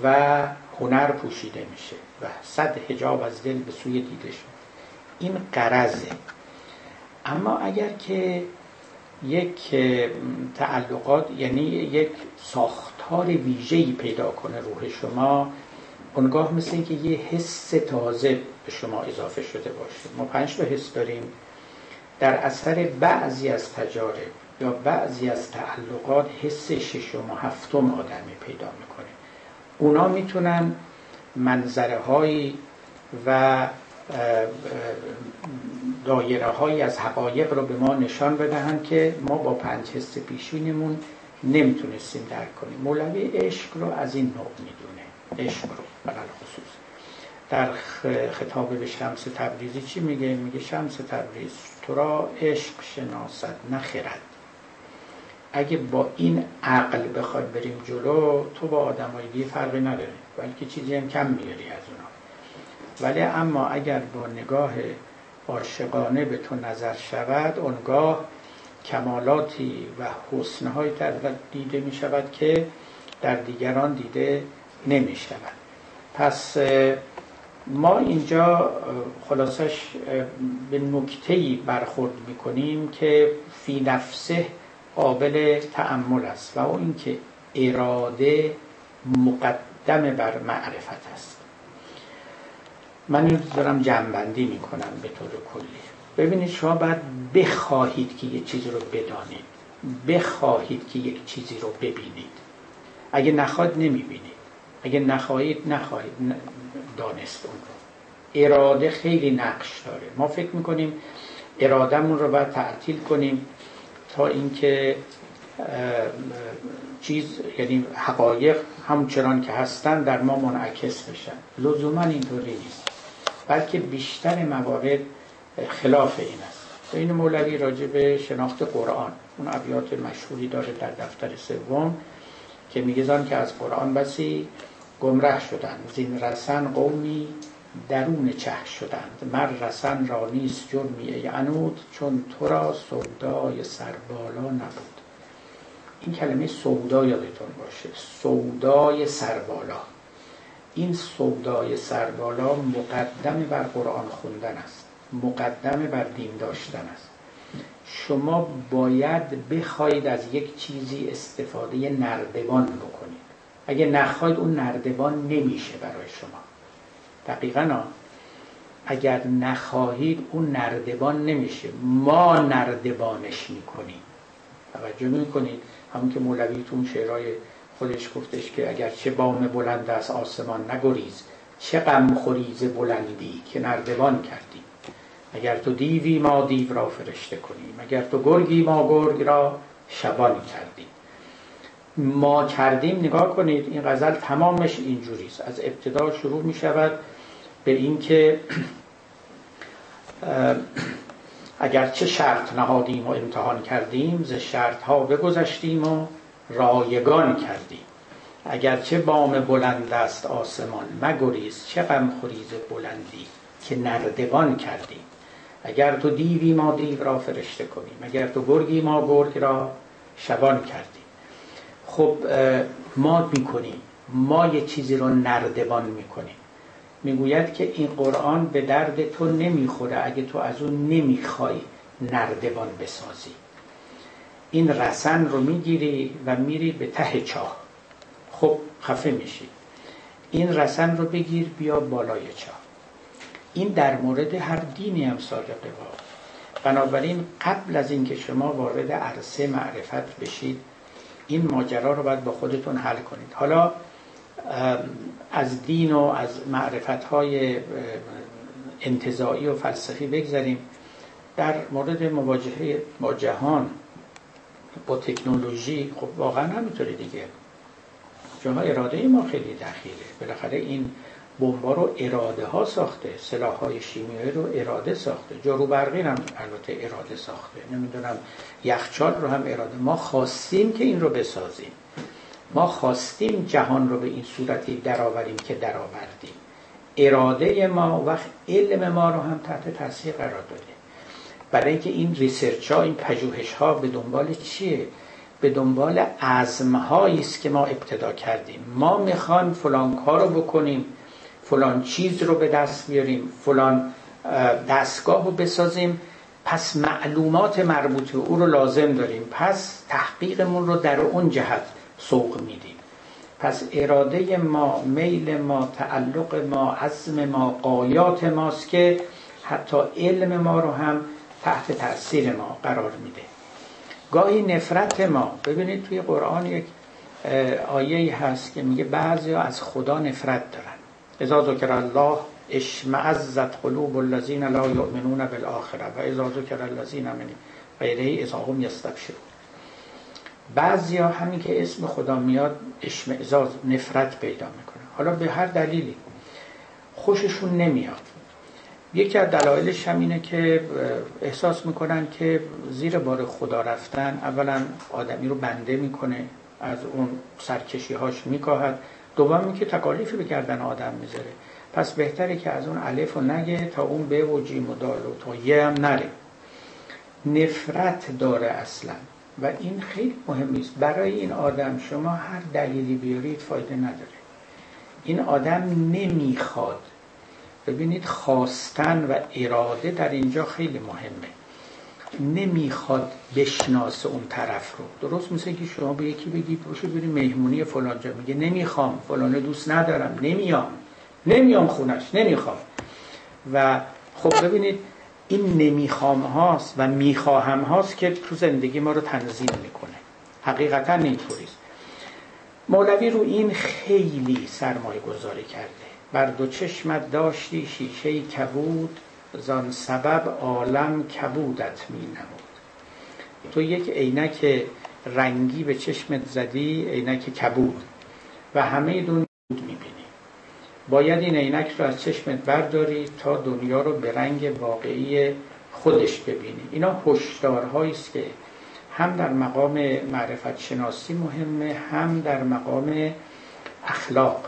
و هنر پوشیده میشه. و صد هجاب از دل به سوی دیده شد. این قرضه. اما اگر که یک تعلقات یعنی یک ساختار ویژه‌ای پیدا کنه روح شما اونگاه مثل اینکه یه حس تازه به شما اضافه شده باشه. ما پنج تا حس داریم. در اثر بعضی از تجارب یا بعضی از تعلقات حس ششم و هفتم آدمی پیدا می‌کنه. اونا می‌تونن منظره هایی و دایره هایی از حقایق رو به ما نشان بدهند که ما با پنج حس پیشینمون نمی‌تونستیم درک کنیم. مولوی عشق رو از این نوع می‌دونه. عشق رو برای خصوص. در خطاب به شمس تبریزی چی میگه؟ میگه شمس تبریز تو را عشق شناسد نخرد اگه با این عقل بخواد بریم جلو تو با آدم دیگه فرقی نداره. بلکه چیزی هم کم میاری از اونا. ولی اما اگر با نگاه عاشقانه به تو نظر شود اونگاه کمالاتی و حسنهایی در دیده می شود که در دیگران دیده نمی شود پس ما اینجا خلاصش به نکتهی برخورد می کنیم که فی نفسه قابل تعمل است و او اینکه اراده مقدم بر معرفت است. من این دارم جنبندی می‌کنم به طور کلی. ببینید شما باید بخواهید که یک چیزی رو بدانید. بخواهید که یک چیزی رو ببینید. اگه نخواد نمی‌بینید. اگه نخواهید نخواهید. دانست اون رو. اراده خیلی نقش داره. ما فکر می‌کنیم ارادهمون رو باید تعطیل کنیم تا اینکه چیز یعنی حقایق همچنان که هستن در ما منعکس بشن. لزوما اینطوری نیست. بلکه بیشتر موارد خلاف این است. این مولوی راجع به شناخت قرآن. اون ابیات مشهوری داره در دفتر سوم که میگه که از قرآن بسی گمره شدن زین رسن قومی درون چه شدند. مر رسن را نیست جرمی ای عنود چون تو را سودای سربالا نبود. این کلمه سودا یادتون باشه. سودای سربالا. این سودای سربالا مقدم بر قرآن خوندن است. مقدم بر دین داشتن است. شما باید بخواید از یک چیزی استفاده نردبان بکنید. اگه نخواید اون نردبان نمیشه برای شما. دقیقا اگر نخواهید اون نردبان نمیشه. ما نردبانش می‌کنیم. توجه می‌کنید. همون که مولوی تو اون شعرهای خودش گفتش که اگر چه بام بلند از آسمان نگریز چه غم خوریز بلندی که نردبان کردیم اگر تو دیوی ما دیو را فرشته کنیم اگر تو گرگی ما گرگ را شبان کردیم ما کردیم نگاه کنید این غزل تمامش اینجوریست از ابتدا شروع می شود به اینکه اگر چه شرط نهادیم و امتحان کردیم ز شرط ها بگذشتیم و رایگان کردیم. اگرچه بام بلند است آسمان مگریز چه غم خوریز بلندی که نردبان کردیم. اگر تو دیوی ما دیو را فرشته کنیم اگر تو گرگی ما گرگ را شبان کردیم. خب ما می‌کنیم ما یه چیزی رو نردبان می‌کنیم. می‌گوید که این قرآن به درد تو نمی‌خوره اگه تو از اون نمی‌خوای نردبان بسازی. این رسن رو می‌گیری و میری به ته چاه. خب خفه میشی. این رسن رو بگیر بیا بالای چاه. این در مورد هر دینی هم صادقه با. بنابراین قبل از اینکه شما وارد عرصه معرفت بشید این ماجرا رو باید با خودتون حل کنید. حالا از دین و از معرفت های انتظایی و فلسفی بگذاریم در مورد مواجهه با جهان با تکنولوژی خب واقعا همینطوری دیگه. شما اراده ما خیلی دخیله. بالاخره این بمبا رو اراده ها ساخته. سلاح های شیمیایی رو اراده ساخته. جارو برقی هم البته اراده ساخته. نمی‌دونم یخچال رو هم اراده. ما خواستیم که این رو بسازیم. ما خواستیم جهان رو به این صورتی درآوریم که درآوردیم. اراده ما اونوقت علم ما رو هم تحت تاثیر قرار داده. برای اینکه این research ها این پژوهش ها به دنبال چیه؟ به دنبال عزمی است که ما ابتدا کردیم. ما می‌خوایم فلان کار رو بکنیم فلان چیز رو به دست بیاریم فلان دستگاه رو بسازیم. پس معلومات مربوط به او رو لازم داریم. پس تحقیقمون رو در اون جهت سوق میدیم. پس اراده ما میل ما تعلق ما عزم ما قایات ماست که حتی علم ما رو هم تحت تاثیر ما قرار میده. گاهی نفرت ما ببینید توی قرآن یک آیه هست که میگه بعضی از خدا نفرت دارن. اذا ذکر الله اشمعزت قلوب الذین لا یؤمنون بالآخره و اذا ذکر الذین من غیره اذا هم یستبشرون. بعضی ها همین که اسم خدا میاد اشمعزاز نفرت پیدا می‌کنه. حالا به هر دلیلی خوششون نمیاد. یکی از دلایلش هم اینه که احساس می‌کنن که زیر بار خدا رفتن اولا آدمی رو بنده می‌کنه از اون سرکشی هاش میکاهد. دوم که تکالیفی به گردن آدم می‌ذاره. پس بهتره که از اون الف و نگه تا اون به و جیم و دال و تا یه هم نره. نفرت داره اصلا. و این خیلی مهم است برای این آدم شما هر دلیلی بیارید فایده نداره. این آدم نمی‌خواد. ببینید خواستن و اراده در اینجا خیلی مهمه. نمی‌خواد بشناسه اون طرف رو. درست مثل که شما به یکی بگید باشه بری مهمونی فلان جا. میگه نمی‌خوام. فلان دوست ندارم. نمیام. نمیام خونش. نمی‌خوام. و خب ببینید این نمی‌خوام هاست و می‌خواهم هاست که تو زندگی ما رو تنظیم می‌کنه. حقیقتا اینطوریست مولوی رو این خیلی سرمایه گذاری کرده. بر دو چشمت داشتی شیشه کبود زان سبب عالم کبودت می نمود تو یک عینک رنگی به چشمت زدی عینک کبود. و همه دنیا می‌بینی. باید این عینک رو از چشمت برداری تا دنیا رو به رنگ واقعی خودش ببینی. اینا هشدارهایی است که هم در مقام معرفت شناسی مهمه هم در مقام اخلاق.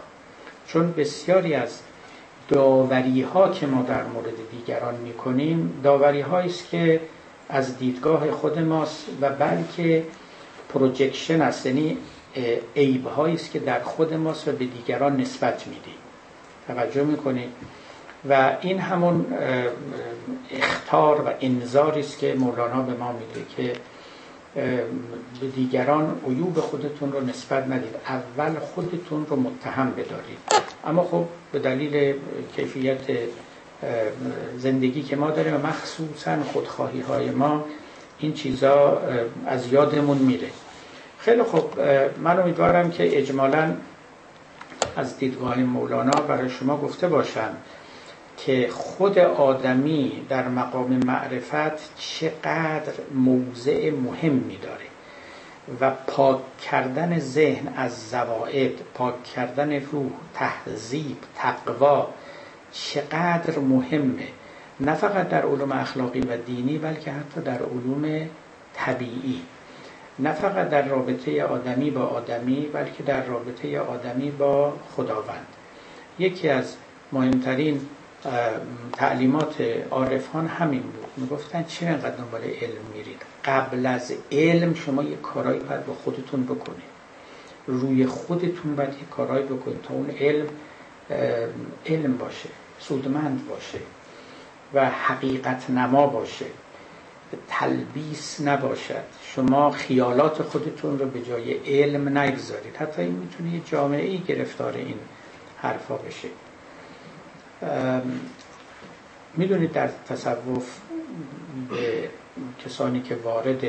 چون بسیاری از داوری ها که ما در مورد دیگران می‌کنیم داوری است که از دیدگاه خود ماست و بلکه پروجکشن است یعنی عیب است که در خود ماست و به دیگران نسبت میدیم. توجه می‌کنید و این همون اختار و انذاری است که مولانا به ما میگه که به دیگران عیوب خودتون رو نسبت ندید. اول خودتون رو متهم بدارید. اما خب به دلیل کیفیت زندگی که ما داریم و مخصوصا خودخواهی های ما این چیزا از یادمون میره. خیلی خب من امیدوارم که اجمالا از دیدگاه مولانا برای شما گفته باشم که خود آدمی در مقام معرفت چقدر موضع مهمی داره و پاک کردن ذهن از زوائد پاک کردن روح تهذیب تقوا چقدر مهمه. نه فقط در علوم اخلاقی و دینی بلکه حتی در علوم طبیعی. نه فقط در رابطه آدمی با آدمی بلکه در رابطه آدمی با خداوند. یکی از مهمترین تعلیمات عارفان همین بود. می‌گفتن چه انقدر دنبال علم میرید؟ قبل از علم شما یه کارایی باید با خودتون بکنید. روی خودتون باید یه کارایی بکنید تا اون علم علم باشه سودمند باشه و حقیقت نما باشه. تلبیس نباشد. شما خیالات خودتون رو به جای علم نگذارید. حتی این می‌تونه یه جامعه ای گرفتار این حرفا بشه. می‌دونید در تصوف به کسانی که وارد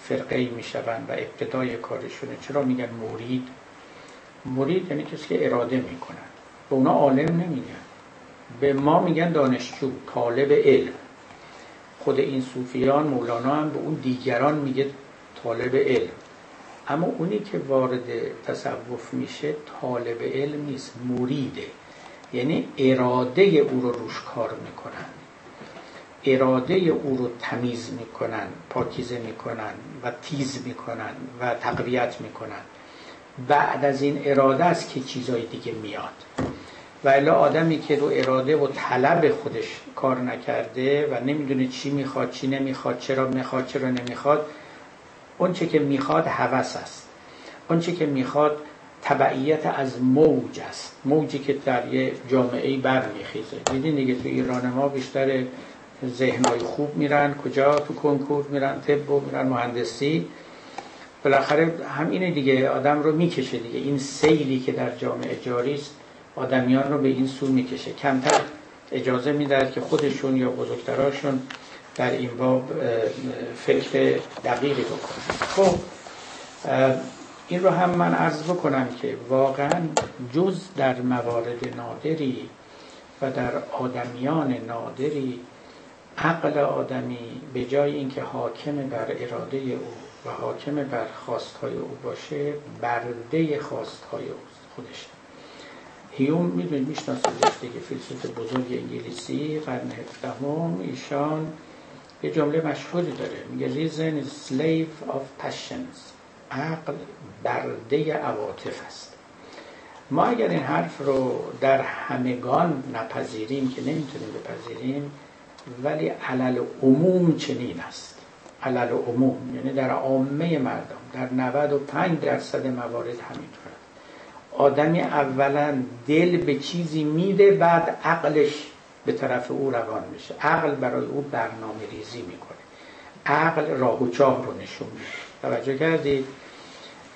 فرقه می‌شوند و ابتدای کارشونه چرا میگن مرید؟ مرید یعنی کسی که اراده می‌کنن به اونا عالم نمیگن. به ما میگن دانشجو طالب علم. خود این صوفیان مولانا هم به اون دیگران میگه طالب علم. اما اونی که وارد تصوف میشه طالب علم نیست مریده. یعنی اراده او رو روش کار می‌کنن. اراده او رو تمیز می‌کنن پاکیزه می‌کنن و تیز می‌کنن و تقویت می‌کنن. بعد از این اراده است که چیزای دیگه میاد. و الا آدمی که رو اراده و طلب خودش کار نکرده و نمی‌دونه چی می‌خواد چی نمی‌خواد چرا می‌خواد چرا نمی‌خواد اون چه که می‌خواد هوس است. اون چه که می‌خواد تبعیت از موج است. موجی که در یه جامعه برمیخیزه. دیدین دیگه تو ایران ما بیشتر ذهنهای خوب میرن. کجا؟ تو کنکور میرن طب و میرن مهندسی. بالاخره هم اینه دیگه. آدم رو می‌کشه دیگه. این سیلی که در جامعه جاری است آدمیان رو به این سو می‌کشه. کمتر اجازه می‌دهد که خودشون یا بزرگتراشون در این باب فکر دقیقی بکنن. خب این رو هم من عرض بکنم که واقعا جز در موارد نادری و در آدمیان نادری عقل آدمی به جای اینکه حاکم بر اراده او و حاکم بر خواستهای او باشه برده خواستهای او خودش هیوم می‌دونید میشناسیدش دیگه. فیلسوف بزرگ انگلیسی قرن هفدهم ایشان یه جمله مشهوری داره. میگه reason is slave of passions. عقل برده عواطف است. ما اگر این حرف رو در همگان نپذیریم که نمی‌تونیم بپذیریم ولی علل عموم چنین است. علل عموم یعنی در عامه مردم در 95 درصد موارد همینطور آدمی اولا دل به چیزی میده بعد عقلش به طرف او روان میشه. عقل برای او برنامه ریزی می‌کنه. عقل راه و چاه رو نشون میده. توجه کردید؟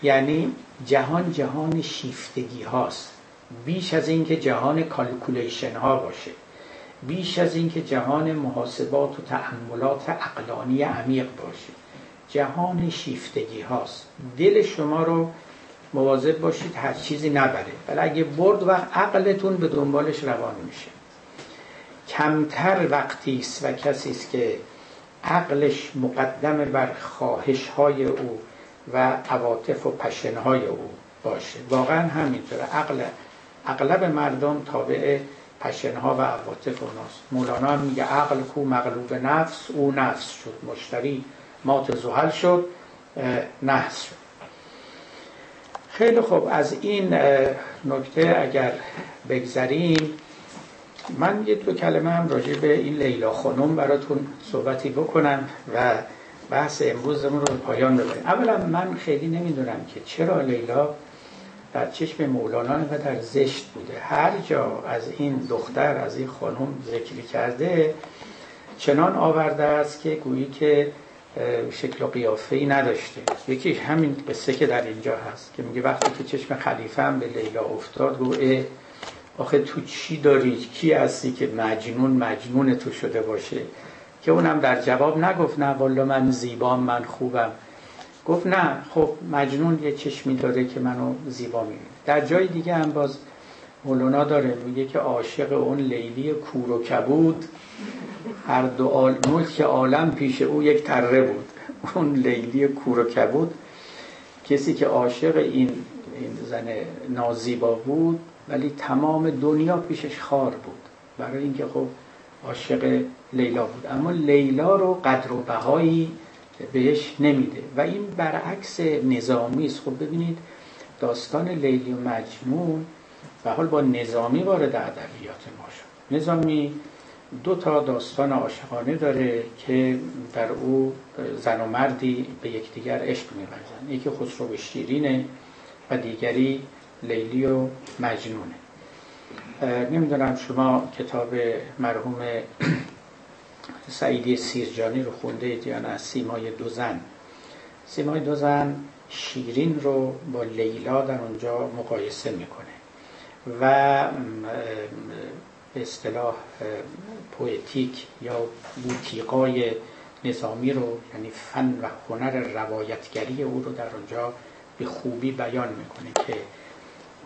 یعنی جهان جهان شیفتگی هاست. بیش از اینکه جهان calculation ها باشه. بیش از اینکه جهان محاسبات و تأملات عقلانی عمیق باشه. جهان شیفتگی هاست. دل شما رو مواظب باشید هر چیزی نبره. ولی اگه برد و عقلتون به دنبالش روان میشه. کمتر وقتی است و کسی است که عقلش مقدم بر خواهش های او و عواطف و پشنهای او باشه. واقعا همینطوره. عقل اغلب مردم تابع پشنها و عواطف اوناست. مولانا هم میگه عقل کو مغلوب نفس او نفس شد. مشتری مات زحل شد نحس شد. خیلی خوب. از این نکته اگر بگذریم من یه دو کلمه هم راجع به این لیلا خانم براتون صحبتی بکنم و بحث امروزمون رو پایان ببریم. اولا من خیلی نمی‌دونم که چرا لیلا در چشم مولانا و در زشت بوده. هر جا از این دختر از این خانم ذکری کرده چنان آورده است که گویی که شکل و قیافه ای نداشته. یکی همین قصه که در اینجا هست که میگه وقتی که چشم خلیفه هم به لیلا افتاد گو آخه تو چی داری؟ کی هستی که مجنون مجنون تو شده باشه؟ که اونم در جواب نگفت نه والا من زیبام من خوبم. گفت نه خب مجنون یه چشمی داره که منو زیبا می‌بینه. در جای دیگه هم باز مولانا داره میگه که عاشق اون لیلی کور و کبود. هر دو آل... ملک عالم پیش او یک تره بود. اون لیلی کور و کبود. کسی که عاشق این, این زن نازیبا بود ولی تمام دنیا پیشش خار بود. برای اینکه خب عاشق لیلا بود. اما لیلا رو قدر و بهایی بهش نمیده. و این برعکس نظامی است خب ببینید داستان لیلی و مجنون به حال با نظامی وارد ادبیات ما شد. نظامی دو تا داستان عاشقانه داره که در او زن و مردی به یکدیگر عشق می‌ورزند یکی خسرو شیرینه و دیگری لیلی و مجنونه. نمی‌دونم شما کتاب مرحوم سعیدی سیرجانی رو خونده اید یا نه؟ سیمای دو زن. سیمای دو زن شیرین رو با لیلا در اونجا مقایسه می‌کنه. و به اصطلاح پویتیک یا بوتیقای نظامی رو یعنی فن و هنر روایتگری او رو در اونجا به خوبی بیان می‌کنه که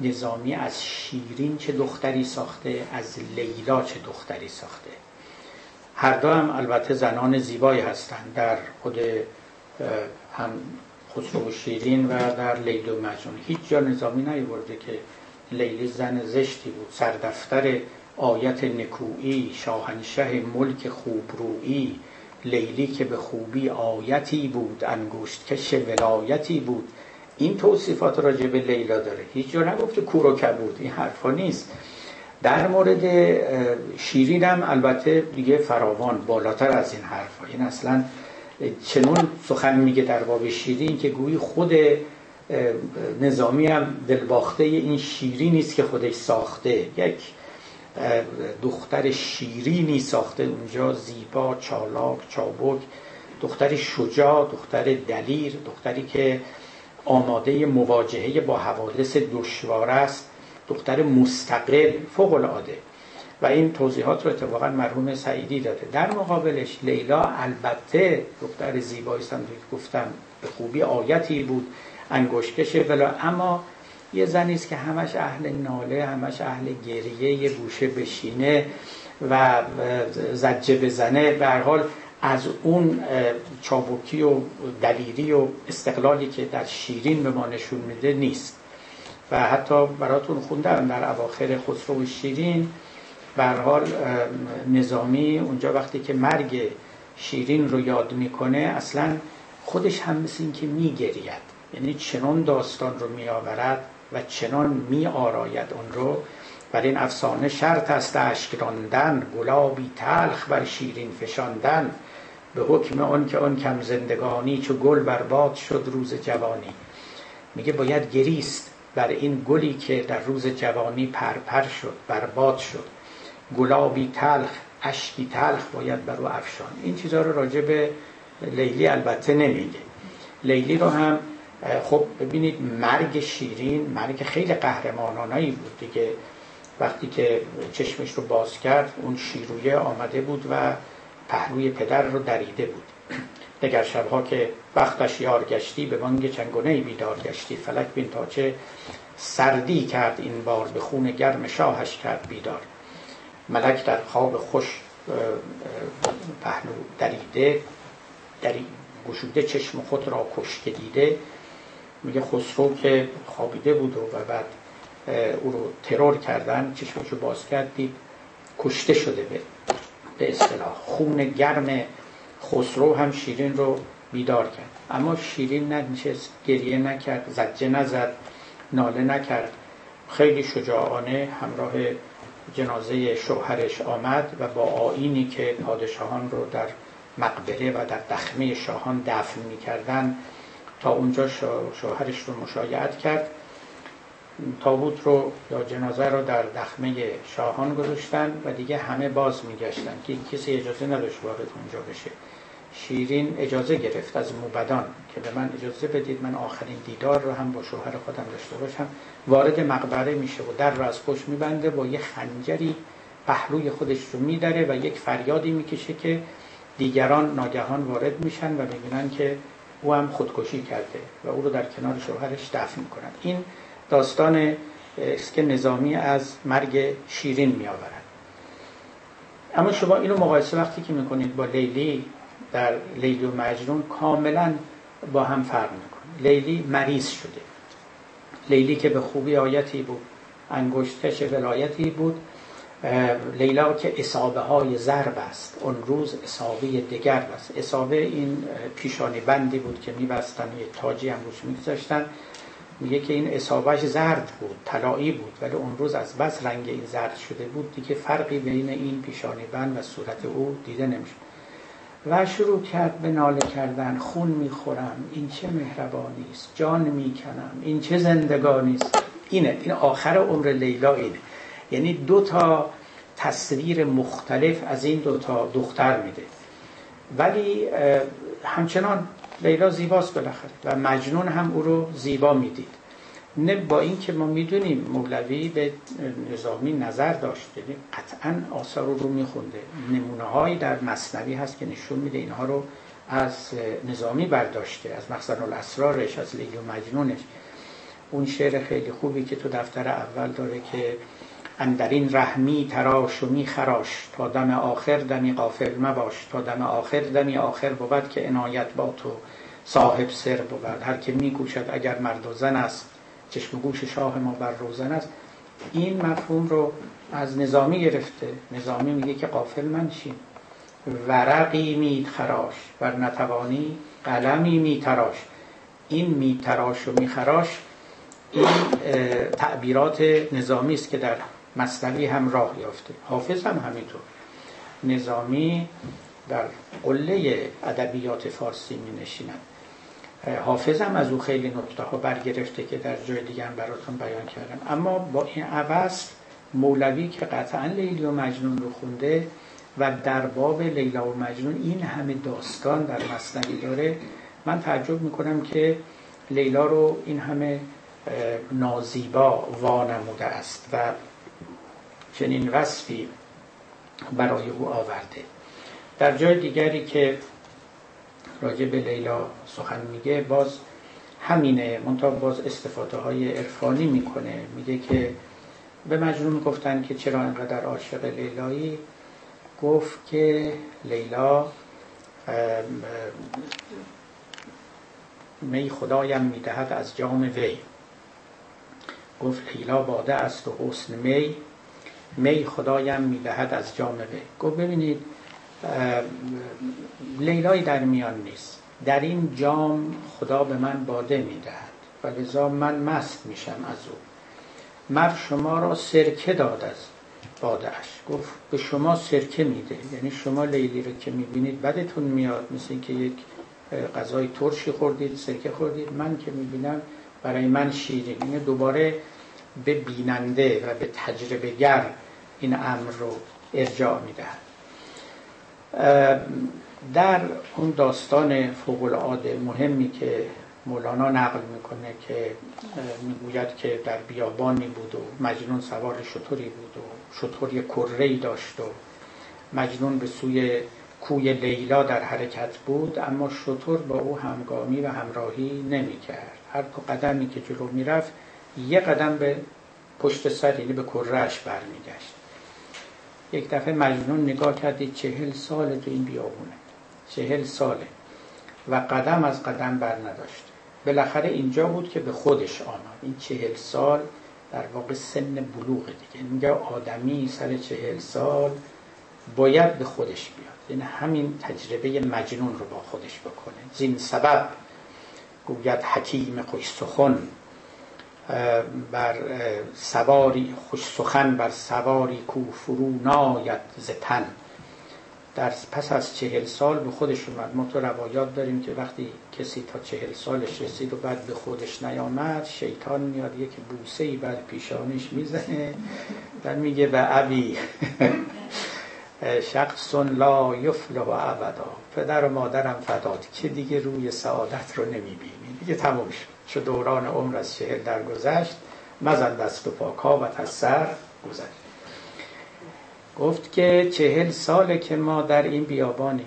نظامی از شیرین چه دختری ساخته از لیلا چه دختری ساخته. هر دو هم البته زنان زیبایی هستند. در خود هم خسرو شیرین و در لیل و مجنون. هیچ جا نظامی نیورده که لیلی زن زشتی بود. سردفتر آیت نکویی شاهنشه ملک خوبرویی لیلی که به خوبی آیتی بود انگشت کش ولایتی بود. این توصیفات راجع به لیلا داره. هیچ جا نگفته کور و کبود. این حرفا نیست. در مورد شیرین هم البته دیگه فراوان بالاتر از این حرفا. این اصلا چنون سخن میگه در باب شیرین که گویی خود نظامی هم دلباخته این شیری نیست که خودش ساخته. یک دختر شیرینی ساخته. اونجا زیبا چالاک چابک. دختری شجاع دختر دلیر دختری که آماده مواجهه با حوادث دشوار است. دختر مستقل فوق العاده و این توضیحات رو اتفاقا مرحوم سعیدی داده. در مقابلش لیلا البته دختر زیبایی هم گفتم به خوبی آیتی بود. انگشکش ولی اما یه زنی است که همش اهل ناله همش اهل گریه یه گوشه بشینه و زجه بزنه. به حال از اون چابکی و دلیری و استقلالی که در شیرین به ما نشون میده نیست. و حتی براتون خوندم در اواخر خسرو و شیرین. به حال نظامی اونجا وقتی که مرگ شیرین رو یاد می‌کنه اصلا خودش هم مثل این که میگرید. یعنی چنان داستان رو میآورد و چنان می آراید اون رو. بر این افسانه شرط است اشک راندن گلابی تلخ بر شیرین فشاندن. به حکم آن که آن کم زندگانی چو گل برباد شد روز جوانی. میگه باید گریست بر این گلی که در روز جوانی پرپر شد برباد شد. گلابی تلخ اشکی تلخ باید بر او افشان. این چیزها رو راجع به لیلی البته نمیگه. لیلی رو هم خب ببینید مرگ شیرین مرگ خیلی قهرمانانایی بود دیگه. وقتی که چشمش رو باز کرد اون شیرویه آمده بود و پهلوی پدر رو دریده بود. دگر شبها که وقتش یار گشتی به بانگ چنگونه بیدار گشتی. فلک بین تاچه سردی کرد این بار به خون گرم شاهش کرد بیدار. ملک در خواب خوش پهلو دریده دری گشوده چشم خود را کشته دیده. میگه خسرو که خوابیده بود و بعد او رو ترور کردن چشمشو باز کرد دید کشته شده به به اصطلاح. خون گرم خسرو هم شیرین رو بیدار کرد. اما شیرین ننشست گریه نکرد زجه نزد ناله نکرد. خیلی شجاعانه همراه جنازه شوهرش آمد و با آینی که پادشاهان رو در مقبره و در دخمه شاهان دفن می‌کردن تا اونجا شوهرش رو مشایعت کرد. تابوت رو یا جنازه رو در دخمه شاهان گذاشتن و دیگه همه باز میگشتن که کسی اجازه نداشت وارد اونجا بشه. شیرین اجازه گرفت از موبدان که به من اجازه بدید من آخرین دیدار رو هم با شوهر خودم داشته باشم. وارد مقبره میشه و در رو از پشت میبنده با یه خنجری پهلوی خودش رو میداره و یک فریادی می‌کشه که دیگران ناگهان وارد میشن و می‌بینن که او هم خودکشی کرده و او رو در کنار شوهرش دفن می‌کنن. این داستان است نظامی از مرگ شیرین میآورد. اما شما اینو مقایسه وقتی که می‌کنید با لیلی در لیلی و مجنون کاملا با هم فرق می‌کنه. لیلی مریض شده. لیلی که به خوبی آیتی بود انگشتش ولایتی بود لیلا که اصابه های ضرب است. اون روز اصابه دگر است. اصابه این پیشانی بندی بود که میبستن یک تاجی هم روش میگذاشتن. میگه که این اصابهش زرد بود طلایی بود. ولی اون روز از بس رنگ این زرد شده بود دیگه فرقی بین این پیشانی بند و صورت او دیده نمیشه و شروع کرد به ناله کردن خون می‌خورم. این چه مهربانی است. جان می‌کنم. این چه زندگانی است. اینه. این آخر عمر لیلا اینه. یعنی دو تا تصویر مختلف از این دو تا دختر میده. ولی همچنان لیلا زیباست بالاخره و مجنون هم او رو زیبا می‌دید. نه با اینکه ما می‌دونیم مولوی به نظامی نظر داشت یعنی قطعا آثار رو میخونده. نمونه هایی در مصنوی هست که نشون میده اینها رو از نظامی برداشته از مخزن الاسرارش از لیلی مجنونش. اون شعر خیلی خوبی که تو دفتر اول داره که اندرین رحمی تراش و می خراش تا دم آخر دمی قافل مباش تا دم آخر دمی آخر بود که عنایت با تو صاحب سر بود. هر که می گوشد اگر مرد و زن است چشم گوش شاه ما بر روزن است. این مفهوم رو از نظامی گرفته. نظامی میگه که قافل منشین ورقی می خراش بر نتوانی قلمی می تراش. این می تراش و می خراش این تعبیرات نظامی است که در مصنوی هم راه یافته. حافظ هم همینطور. نظامی در قله ادبیات فارسی می نشیند حافظ هم از او خیلی نکته ها برگرفته که در جای دیگه هم براتون بیان کردم. اما با این عوض مولوی که قطعا لیلی و مجنون رو خونده و در باب لیلا و مجنون این همه داستان در مصنوی داره من تعجب می‌کنم که لیلا رو این همه نازیبا وانموده است و چنین وصفی برای او آورده. در جای دیگری که راجع به لیلا سخن میگه باز همینه. منتها باز استفاده های عرفانی می‌کنه. میگه که به مجنون گفتن که چرا انقدر عاشق لیلایی؟ گفت که لیلا می خدایم می‌دهد از جام وی. گفت لیلا باده است و حسن می. می خدایم می‌دهد از جام وی. گفت ببینید لیلایی در میان نیست. در این جام خدا به من باده می‌دهد و لذا من مست میشم از او. مر شما را سرکه داد از بادهش گفت به شما سرکه میده. یعنی شما لیلی رو که می‌بینید بدتون میاد. مثل که یک غذای ترشی خوردید سرکه خوردید. من که می‌بینم برای من شیرین. اینه دوباره به بیننده و به تجربه گر این امر رو ارجاع می‌دهد. در اون داستان فوق العاده مهمی که مولانا نقل می‌کنه که می‌گوید که در بیابانی بود و مجنون سوار شطوری بود و شطور یک کره داشت و مجنون به سوی کوی لیلا در حرکت بود اما شطور با او همگامی و همراهی نمی‌کرد. هر دو قدمی که جلو می‌رفت یه قدم به پشت سر یعنی به کرهش برمیگشت. یک دفعه مجنون نگاه کردی چهل سال تو این بیابونه. چهل ساله. و قدم از قدم بر نداشت. بالاخره اینجا بود که به خودش آمد. این چهل سال در واقع سن بلوغ دیگه. میگه آدمی سر چهل سال باید به خودش بیاد. یعنی همین تجربه مجنون رو با خودش بکنه. زین سبب گوید حکیم خوش سخن بر سواری خوش سخن بر سواری کو فرو ناید ز تن. در پس از چهل سال به خودش اومد. ما تو روایات داریم که وقتی کسی تا چهل سالش رسید و بعد به خودش نیامد شیطان میاد یک بوسه ای بر پیشانش می‌زنه و میگه به ابی. شخص لا یفله و ابدا. پدر و مادرم فداد که دیگه روی سعادت رو نمی‌بینی. دیگه تموم شد. چو دوران عمر از چهل درگذشت مزن دست و پاکا و تسر گذشت. گفت که چهل ساله که ما در این بیابانی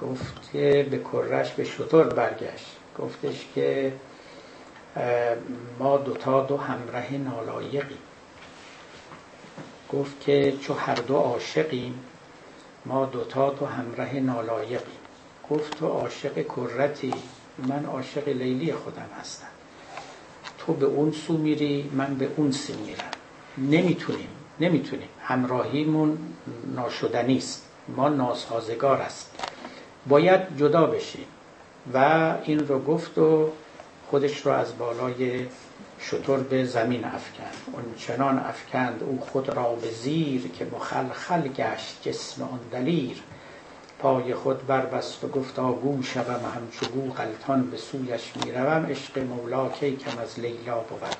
گفت که به کرش به شطور برگشت. گفتش که ما دوتا دو همراه نالایقی. گفت که چو هر دو عاشقیم ما دوتا دو همراه نالایقیم گفت تو عاشق کرتی. من عاشق لیلی خودم هستم. تو به اون سو میری من به اون سو میرم. نمی‌تونیم نمی‌تونیم. همراهیمون ناشدنی است. ما ناسازگار است. باید جدا بشیم. و این رو گفت و خودش رو از بالای شطور به زمین افکند. اون چنان افکند او خود را به زیر که مخلخل گشت جسم آن دلیر. پای خود بربست و گفت آگو شوم همچو گو غلطان به سویش می‌روم عشق مولا کی کم از لیلا بود.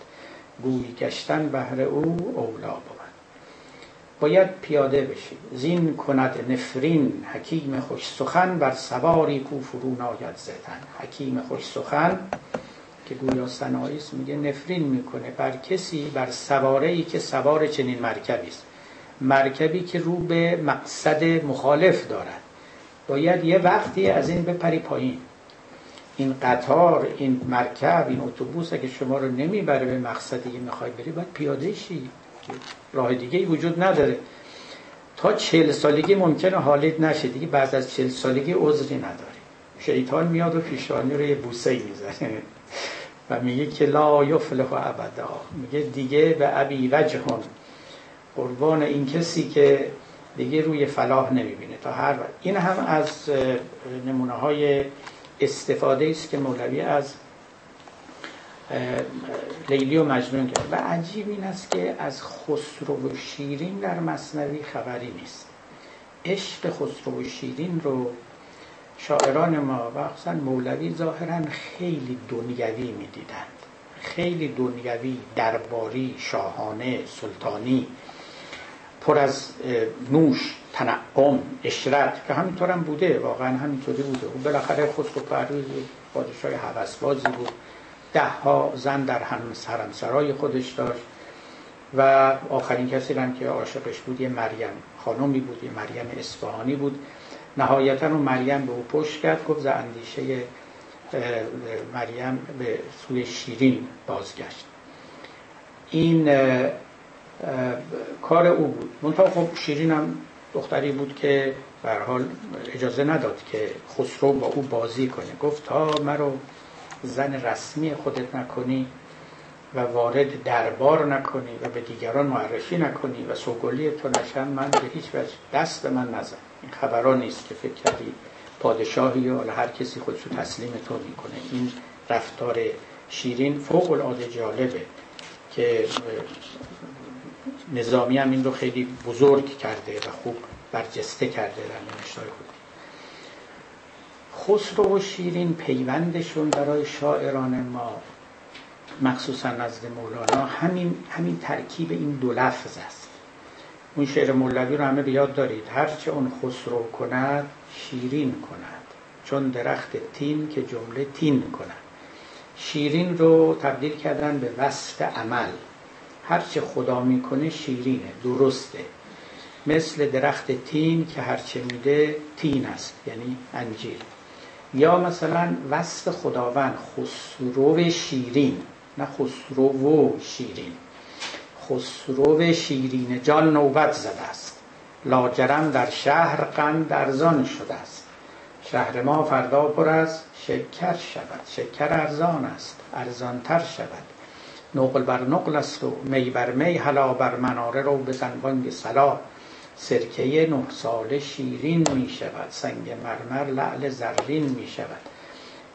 گوی گشتن بهر او اولا بود. باید پیاده بشی. زین کند نفرین حکیم خوش سخن بر سواری کو فرو ناید زدن حکیم خوش سخن که گویا سناییست میگه نفرین می‌کنه بر کسی بر سواره ای که سوار چنین مرکبی است. مرکبی که رو به مقصد مخالف دارد. باید یه وقتی از این بپری پایین. این قطار این مرکب این اتوبوس اگه شما رو نمی‌بره به مقصدی که می‌خوای بری باید پیاده شی. راه دیگه ای وجود نداره. تا چهل سالگی ممکنه حالت نشه. دیگه بعد از چهل سالگی عذری نداری. شیطان میاد و پیشانی رو یه بوسه می‌زنه. و میگه که لا یفلح ابدا. میگه دیگه به ابی وجهون. قربان این کسی که دیگه روی فلاح نمی‌بینه. تا هر وقت این هم از نمونه های استفاده است که مولوی از لیلی و مجنون کرد. و عجیب این است که از خسرو و شیرین در مصنوی خبری نیست. عشق خسرو و شیرین رو شاعران ما و خصوصا مولوی ظاهرا خیلی دنیوی می‌دیدند. خیلی دنیوی درباری شاهانه سلطانی پر از نوش تنعم اشرت که همینطور هم بوده واقعا همینطوری بوده. و بالاخره خسرو پرویز پادشاه حوسبازی بود. ده ها زن در حرمسرای خودش داشت و آخرین کسی هم که عاشقش بود یه مریم خانمی بود یه مریم اصفهانی بود. نهایتا اون مریم به او پشت کرد گفت اندیشه مریم به سوی شیرین بازگشت. این کار او بود. منتها خب شیرین هم دختری بود که به حال اجازه نداد که خسرو با او بازی کنه. گفت تا مرا زن رسمی خودت نکنی و وارد دربار نکنی و به دیگران معرفی نکنی و سوگلی تو نشم من به هیچ وجه دست من نزن. این خبران نیست که فکر کردی پادشاهی یا هر کسی خودشو تسلیم تو می‌کنه. این رفتار شیرین فوق العاده جالبه که نظامی هم این رو خیلی بزرگ کرده و خوب برجسته کرده در نوشتار خود. خسرو و شیرین پیوندشون برای شاعران ما مخصوصا نزد مولانا همین, همین ترکیب این دو لفظ است. اون شعر مولوی رو همه بیاد دارید. هرچه اون خسرو کند شیرین کند. چون درخت تین که جمله تین کند. شیرین رو تبدیل کردن به وصف عمل. هرچه خدا می‌کنه شیرینه درسته. مثل درخت تین که هرچه میده تین است یعنی انجیر یا مثلا وصف خداوند خسرو شیرین نه خسرو و شیرین. خسرو شیرین جان نوبت زده است. لاجرم در شهر قند ارزان شده است. شهر ما فردا پر از شکر شود. شکر ارزان است. ارزانتر شود. نقل بر نقل است و می بر می حلا بر مناره رو به بانگ سلا سرکه نه ساله شیرین می شود سنگ مرمر لعل زرین می شود.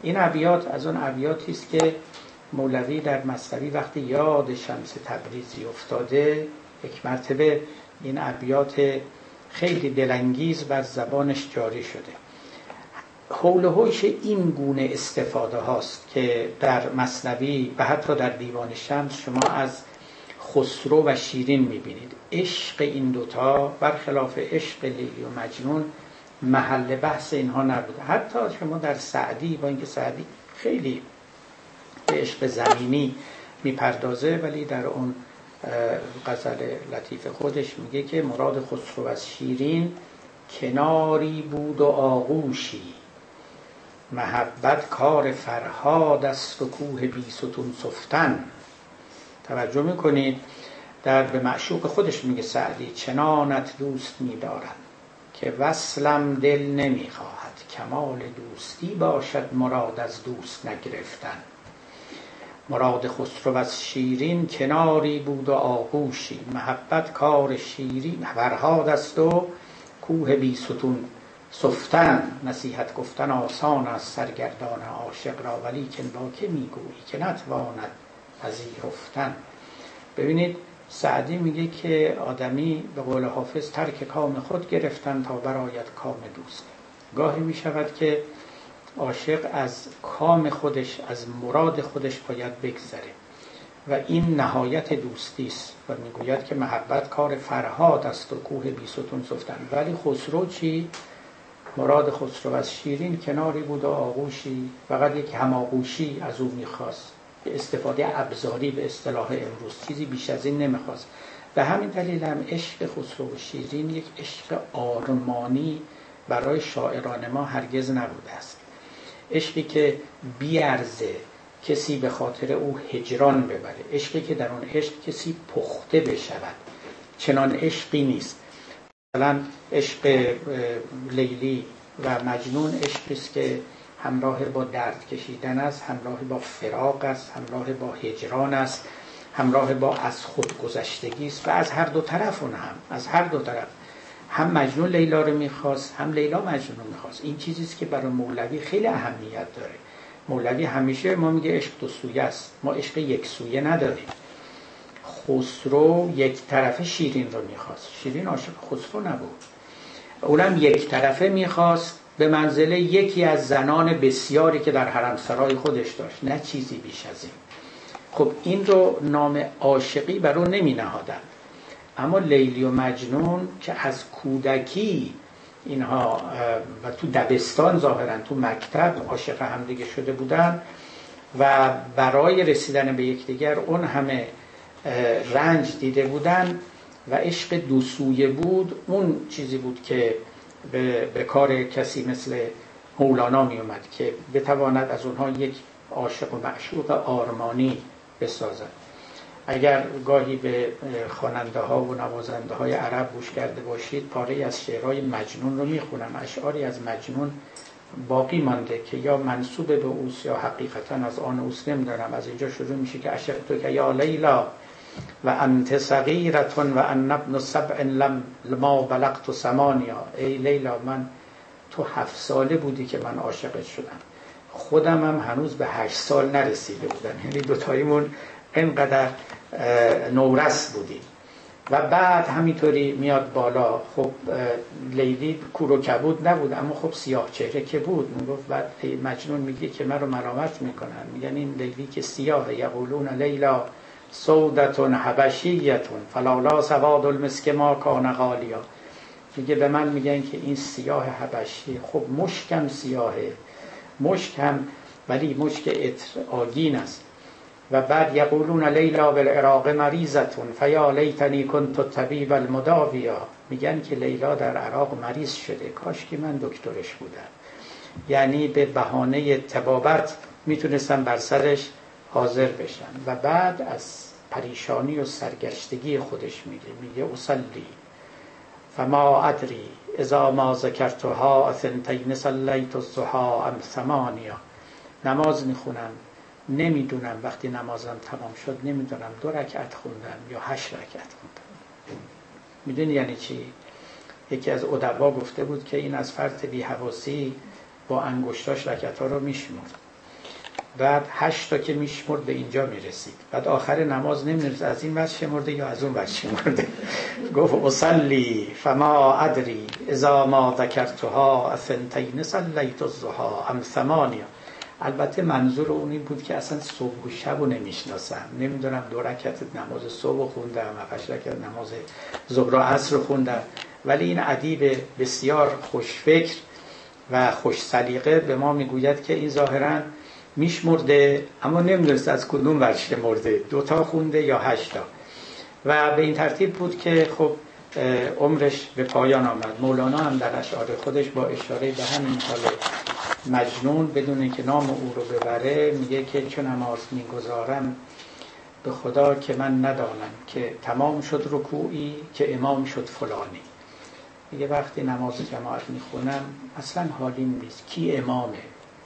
این ابیات از اون ابیاتی است که مولوی در مصنوی وقتی یاد شمس تبریزی افتاده یک مرتبه این ابیات خیلی دلانگیز بر زبانش جاری شده. حول هوش این گونه استفاده هاست که در مصنوی و حتی در دیوان شمس شما از خسرو و شیرین می‌بینید. عشق این دوتا برخلاف عشق لیلی و مجنون محل بحث اینها نبوده. حتی شما در سعدی با اینکه سعدی خیلی به عشق زمینی می‌پردازه ولی در اون غزل لطیف خودش میگه که مراد خسرو از شیرین کناری بود و آغوشی. محبت کار فرهاد است و کوه بی ستون سفتن. توجه می‌کنید در به معشوق خودش میگه سعدی چنانت دوست میدارم که وصلم دل نمی‌خواهد. کمال دوستی باشد مراد از دوست نگرفتن. مراد خسرو از شیرین کناری بود و آغوشی. محبت کار شیرین فرهاد است و کوه بی ستون سفتن نصیحت گفتن آسان است سرگردان عاشق را ولی که با که می‌گویی که نتواند پذیرفتن. ببینید سعدی میگه که آدمی به قول حافظ ترک کام خود گرفتن تا برایت کام دوست. گاهی می‌شود که عاشق از کام خودش از مراد خودش باید بگذره و این نهایت دوستی است و می‌گوید که محبت کار فرهاد است و کوه بیستون سفتن. ولی خسرو چی؟ مراد خسرو از شیرین کناری بود و آغوشی فقط یک هماغوشی از او می‌خواست. استفاده ابزاری به اصطلاح امروز چیزی بیش از این نمی‌خواست. به همین دلیل هم عشق خسرو و شیرین یک عشق آرمانی برای شاعران ما هرگز نبوده است. عشقی که بیارزه کسی به خاطر او هجران ببره. عشقی که در اون عشق کسی پخته بشود. چنان عشقی نیست. مثلا عشق لیلی و مجنون عشقی است که همراه با درد کشیدن است همراه با فراق است همراه با هجران است همراه با از خود گذشتگی است و از هر دو طرف اون هم از هر دو طرف. هم مجنون لیلا رو می‌خواست هم لیلا مجنون رو می‌خواست. این چیزی است که برای مولوی خیلی اهمیت داره. مولوی همیشه ما میگه عشق دو سویه است. ما عشق یک سویه نداریم. خسرو یک طرفه شیرین رو می‌خواست. شیرین عاشق خسرو نبود. اونم یک طرفه می‌خواست. به منزله یکی از زنان بسیاری که در حرم سرای خودش داشت. نه چیزی بیش از این. خب این رو نام عاشقی بر اون نمی نهادن اما لیلی و مجنون که از کودکی اینها و تو دبستان ظاهرا تو مکتب عاشق همدیگه شده بودن و برای رسیدن به یکدیگر اون همه رنج دیده بودن و عشق دو سویه بود. اون چیزی بود که به, به کار کسی مثل مولانا می اومد که بتواند از اونها یک عاشق و معشوق آرمانی بسازد. اگر گاهی به خواننده ها و نوازنده های عرب گوش کرده باشید پاره از شعرهای مجنون رو می‌خونم. اشعاری از مجنون باقی مانده که یا منصوب به اوس یا حقیقتا از آن اوس نمیدارم از اینجا شروع میشه که عشق تو که یا لیلا و انت صغیرتون و ان ابن سبع لم ما بلغت سمانیا ای لیلا من تو هفت ساله بودی که من عاشقت شدم. خودم هم هنوز به هشت سال نرسیده بودم. یعنی دوتاییمون اینقدر نورس بودیم. و بعد همینطوری میاد بالا. خب لیلی کور و کبود نبود اما خب سیاه چهره که بود. می‌گفت بعد مجنون میگه که من رو ملامت می‌کنن. میگن این لیلی که سیاه یقولون لیلا. سودتون حبشیتون. فلالا سواد المسک ما کان غالیا. میگه به من میگن که این سیاه حبشی خب مشکم سیاهه. مشکم ولی مشک اتر آگین است. و بعد یقولون لیلا بالعراق مریضتون فیا لیتنی کنت طبیب المداویا. میگن که لیلا در عراق مریض شده. کاش که من دکترش بودم. یعنی به بهانه تبابت می‌تونستم بر سرش حاضر بشن. و بعد از پریشانی و سرگشتگی خودش میگه میگه اصلی. فما ادری اذا ما ذکرتها اثنتین صلیت الضحا ام ثمانیا. نماز می‌خونم نمی‌دونم وقتی نمازم تمام شد نمی‌دونم دو رکعت خوندم یا هشت رکعت خوندم. می‌دونی یعنی چی؟ یکی از ادبا گفته بود که این از فرط بی با انگشتاش رکعت ها رو میشمرد. بعد هشت تا که میشمرد به اینجا می‌رسید. بعد آخر نماز نمی‌رسید از این وجه شمرده یا از اون وجه شمرده. گفت اصلی فما ادری اذا ما ذکرتها افنتین صلیت الزها ام ثمانیا البته منظور اون این بود که اصلا صبح و شب رو نمی‌شناسم. نمی‌دونم دو رکت نماز صبح خوندم هشت رکت نماز ظهر و عصر خوندم. ولی این ادیب بسیار خوشفکر و خوش سلیقه به ما می‌گوید که این ظاهرا میشمرده اما نمی‌دونست از کدوم ورش مرده. دوتا خونده یا هشتا و به این ترتیب بود که خب عمرش به پایان آمد. مولانا هم در اشعار خودش با اشاره به همین حال مجنون بدون که نام او رو ببره میگه که چون نماز می‌گذارم به خدا که من ندانم که تمام شد رکوعی که امام شد فلانی. میگه وقتی نماز جماعت می‌خونم اصلا حالیم نیست. کی امامه؟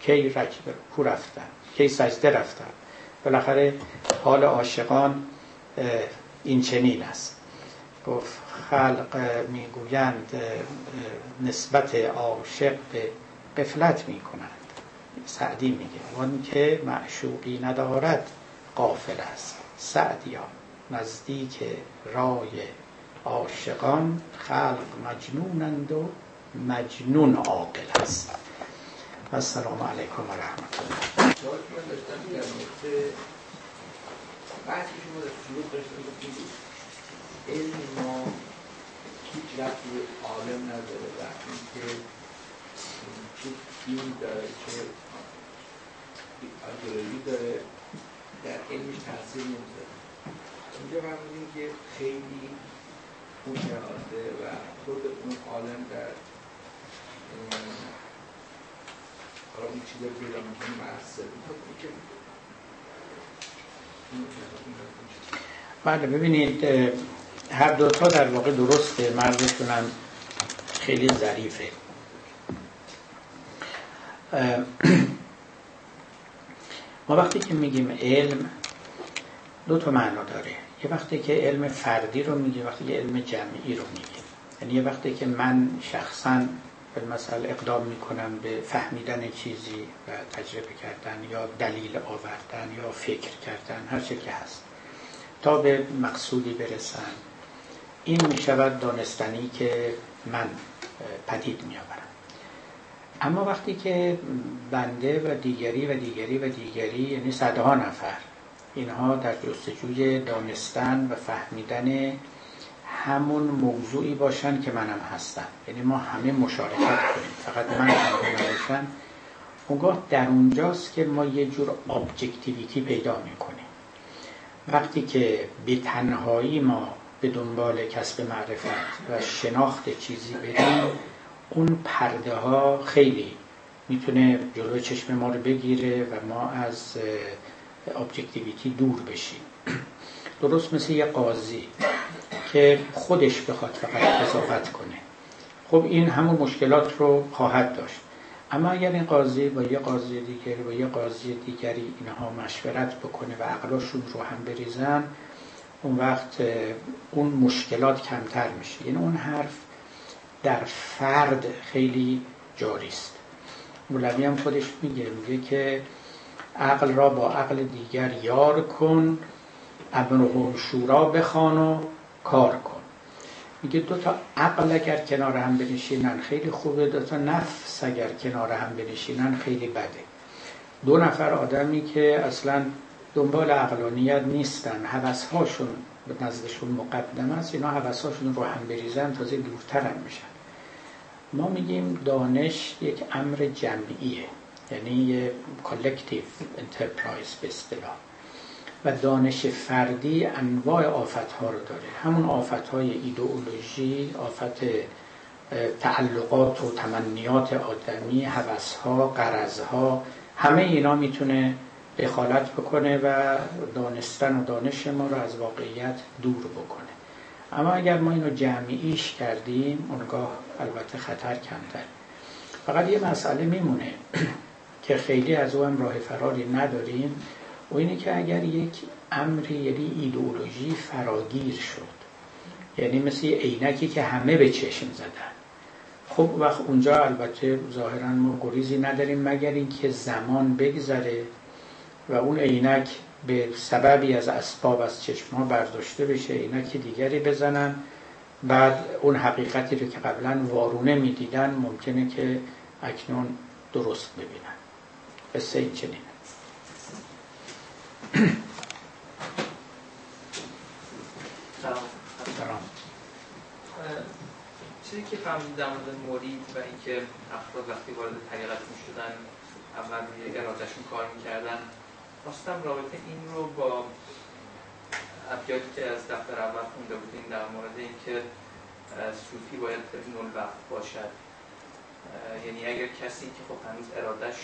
کی رکب کو رفتن کی سجده رفتن. بالاخره حال عاشقان این چنین است. گفت خلق می‌گویند نسبت عاشق به قفلت می‌کنند. سعدی میگه اون که معشوقی ندارد قافل است. سعدیا نزدیک رای عاشقان خلق مجنونند و مجنون عاقل است. السلام علیکم و رحمت الله در علم ما هیچ رفتی به عالم نداره و اینکه چه دین داره چه ایدئولوژی داره در علمش تاثیر نمی‌ذاره اینجا که خیلی مشاهده و خود اون عالم در حالا اون چیزا پیدا می‌کنه معصر بله ببینید هر دوتا در واقع درسته مردشون هم خیلی ظریفه. ما وقتی که میگیم علم دو تا معنا داره. یه وقتی که علم فردی رو میگه وقتی که علم جمعی رو میگه یعنی یه وقتی که من شخصا مثلا اقدام می‌کنم به فهمیدن چیزی و تجربه کردن یا دلیل آوردن یا فکر کردن هر چه که هست. تا به مقصودی برسن. این می‌شود دانستنی که من پدید میآورم. اما وقتی که بنده و دیگری و دیگری و دیگری یعنی صدها نفر اینها در جستجوی دانستن و فهمیدن همون موضوعی باشن که منم هستم. یعنی ما همه مشارکت کنیم. فقط من نباشم اونگاه در اونجاست که ما یه جور ابجکتیویتی پیدا می‌کنیم. وقتی که به تنهایی ما به دنبال کسب معرفت و شناخت چیزی بریم اون پرده ها خیلی می‌تونه جلوی چشم ما رو بگیره و ما از ابجکتیویتی دور بشیم. درست مثل یه قاضی که خودش بخواد فقط قضاوت کنه. خب این همون مشکلات رو خواهد داشت. اما اگر این قاضی با یه قاضی دیگری با یه قاضی دیگری اینها مشورت بکنه و عقلاشون رو هم بریزن اون وقت اون مشکلات کمتر میشه. یعنی اون حرف در فرد خیلی جاری است. مولوی هم خودش میگه میگه که عقل را با عقل دیگر یار کن ابن شورا بخوان و کار کن. میگه دو تا عقل اگر کنار هم بنشینن خیلی خوبه دو تا نفس اگر کنار هم بنشینن خیلی بده. دو نفر آدمی که اصلا دنبال عقلانیت نیستن هوسهاشون به نزدشون مقدم است اینا هوسهاشون رو هم بریزن تازه دورتر هم میشن. ما میگیم دانش یک امر جمعیه یعنی یه collective enterprise به اصطلاح. و دانش فردی انواع آفت ها رو داره. همون آفت های ایدئولوژی آفت تعلقات و تمنیات آدمی هوس ها غرض ها همه اینا می‌تونه دخالت بکنه و دانستن و دانش ما رو از واقعیت دور بکنه. اما اگر ما اینو جمعیش کردیم اونگاه البته خطر کمتر. فقط یه مسئله میمونه که خیلی از او هم راه فراری نداریم. و اینه که اگر یک امری یعنی ایدئولوژی فراگیر شد یعنی مثل یه عینکی که همه به چشم زدن. خب وقت اونجا البته ظاهرا ما گریزی نداریم مگر اینکه زمان بگذره و اون عینک به سببی از اسباب از چشم ها برداشته بشه عینک دیگری بزنن. بعد اون حقیقتی رو که قبلا وارونه می‌دیدن ممکنه که اکنون درست ببینن. قصه این سلام چیزی که فهمیدم در مورد مرید و اینکه افراد وقتی وارد طریقت می شدن اول روی ارادهشون کار می‌کردن خواستم رابطه این رو با ابیاتی که از دفتر اول خونده بودیم در مورد اینکه صوفی باید ابن الوقت باشد. یعنی اگر کسی که خب هنوز ارادش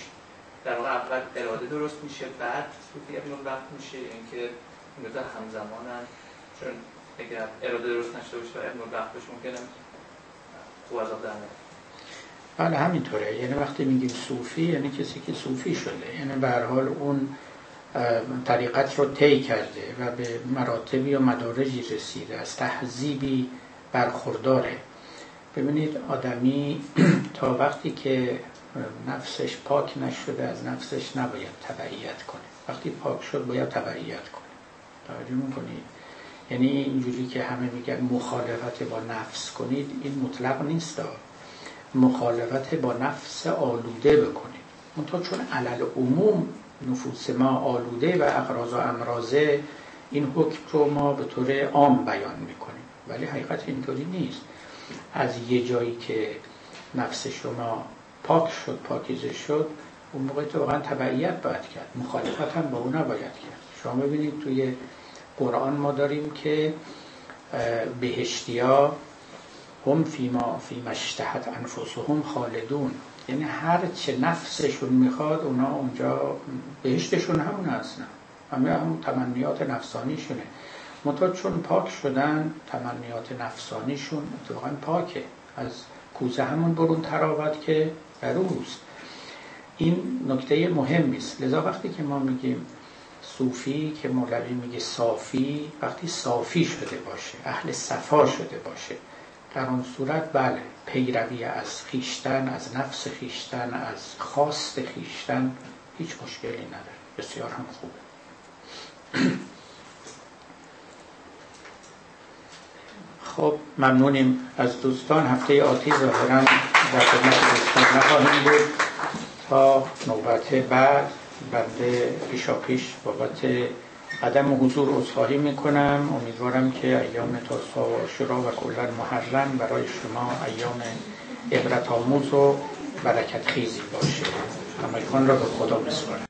در واقع اول اراده درست میشه بعد صوفی ابن الوقت میشه اینکه یعنی این همزمانن. چون اگر اراده درست نشده باشه و ابن الوقت باشه ممکنه خوب از در بله همینطوره. یعنی وقتی میگیم صوفی یعنی کسی که صوفی شده. یعنی به حال اون طریقت رو طی کرده و به مراتبی و مدارجی رسیده. از تهذیبی برخورداره. ببینید آدمی تا وقتی که نفسش پاک نشده از نفسش نباید تبعیت کنه. وقتی پاک شد باید تبعیت کنه. توجه می‌کنید یعنی اینجوری که همه میگن مخالفت با نفس کنید این مطلق نیست. مخالفت با نفس آلوده بکنید. منتها چون علل عموم نفوس ما آلوده و اقراض و امراضه این حکم رو ما به طور عام بیان می‌کنیم. ولی حقیقت اینطوری نیست. از یه جایی که نفس شما پاک شد پاکیزه شد اون موقع تو واقعا تبعیت باید کرد مخالفت هم با اون نباید کرد. شما ببینید توی قرآن ما داریم که بهشتیا هم فیما اشتهت انفسهم خالدون. یعنی هر چه نفسشون می‌خواد اونا اونجا بهشتشون همون هستن. همه همون تمنیات نفسانیشونه. منتها چون پاک شدن تمنیات نفسانیشون اتفاقا پاکه. از کوزه همون برون تراوت که روز. این نکته مهمی است. لذا وقتی که ما میگیم صوفی که مولوی میگه صافی وقتی صافی شده باشه اهل صفا شده باشه در اون صورت بله پیروی از خیشتن از نفس خیشتن از خواست خیشتن هیچ مشکلی نداره. بسیار هم خوبه. خب ممنونیم از دوستان. هفته آتی ظاهرا در خدمت دوستان نخواهیم بود. تا نوبت بعد بنده پیشا پیش بابت عدم حضور عذرخواهی می‌کنم. امیدوارم که ایام تاسا و شرا و کلا محرم برای شما ایام عبرت آموز و برکت خیزی باشه. همکان را به خدا بسپارم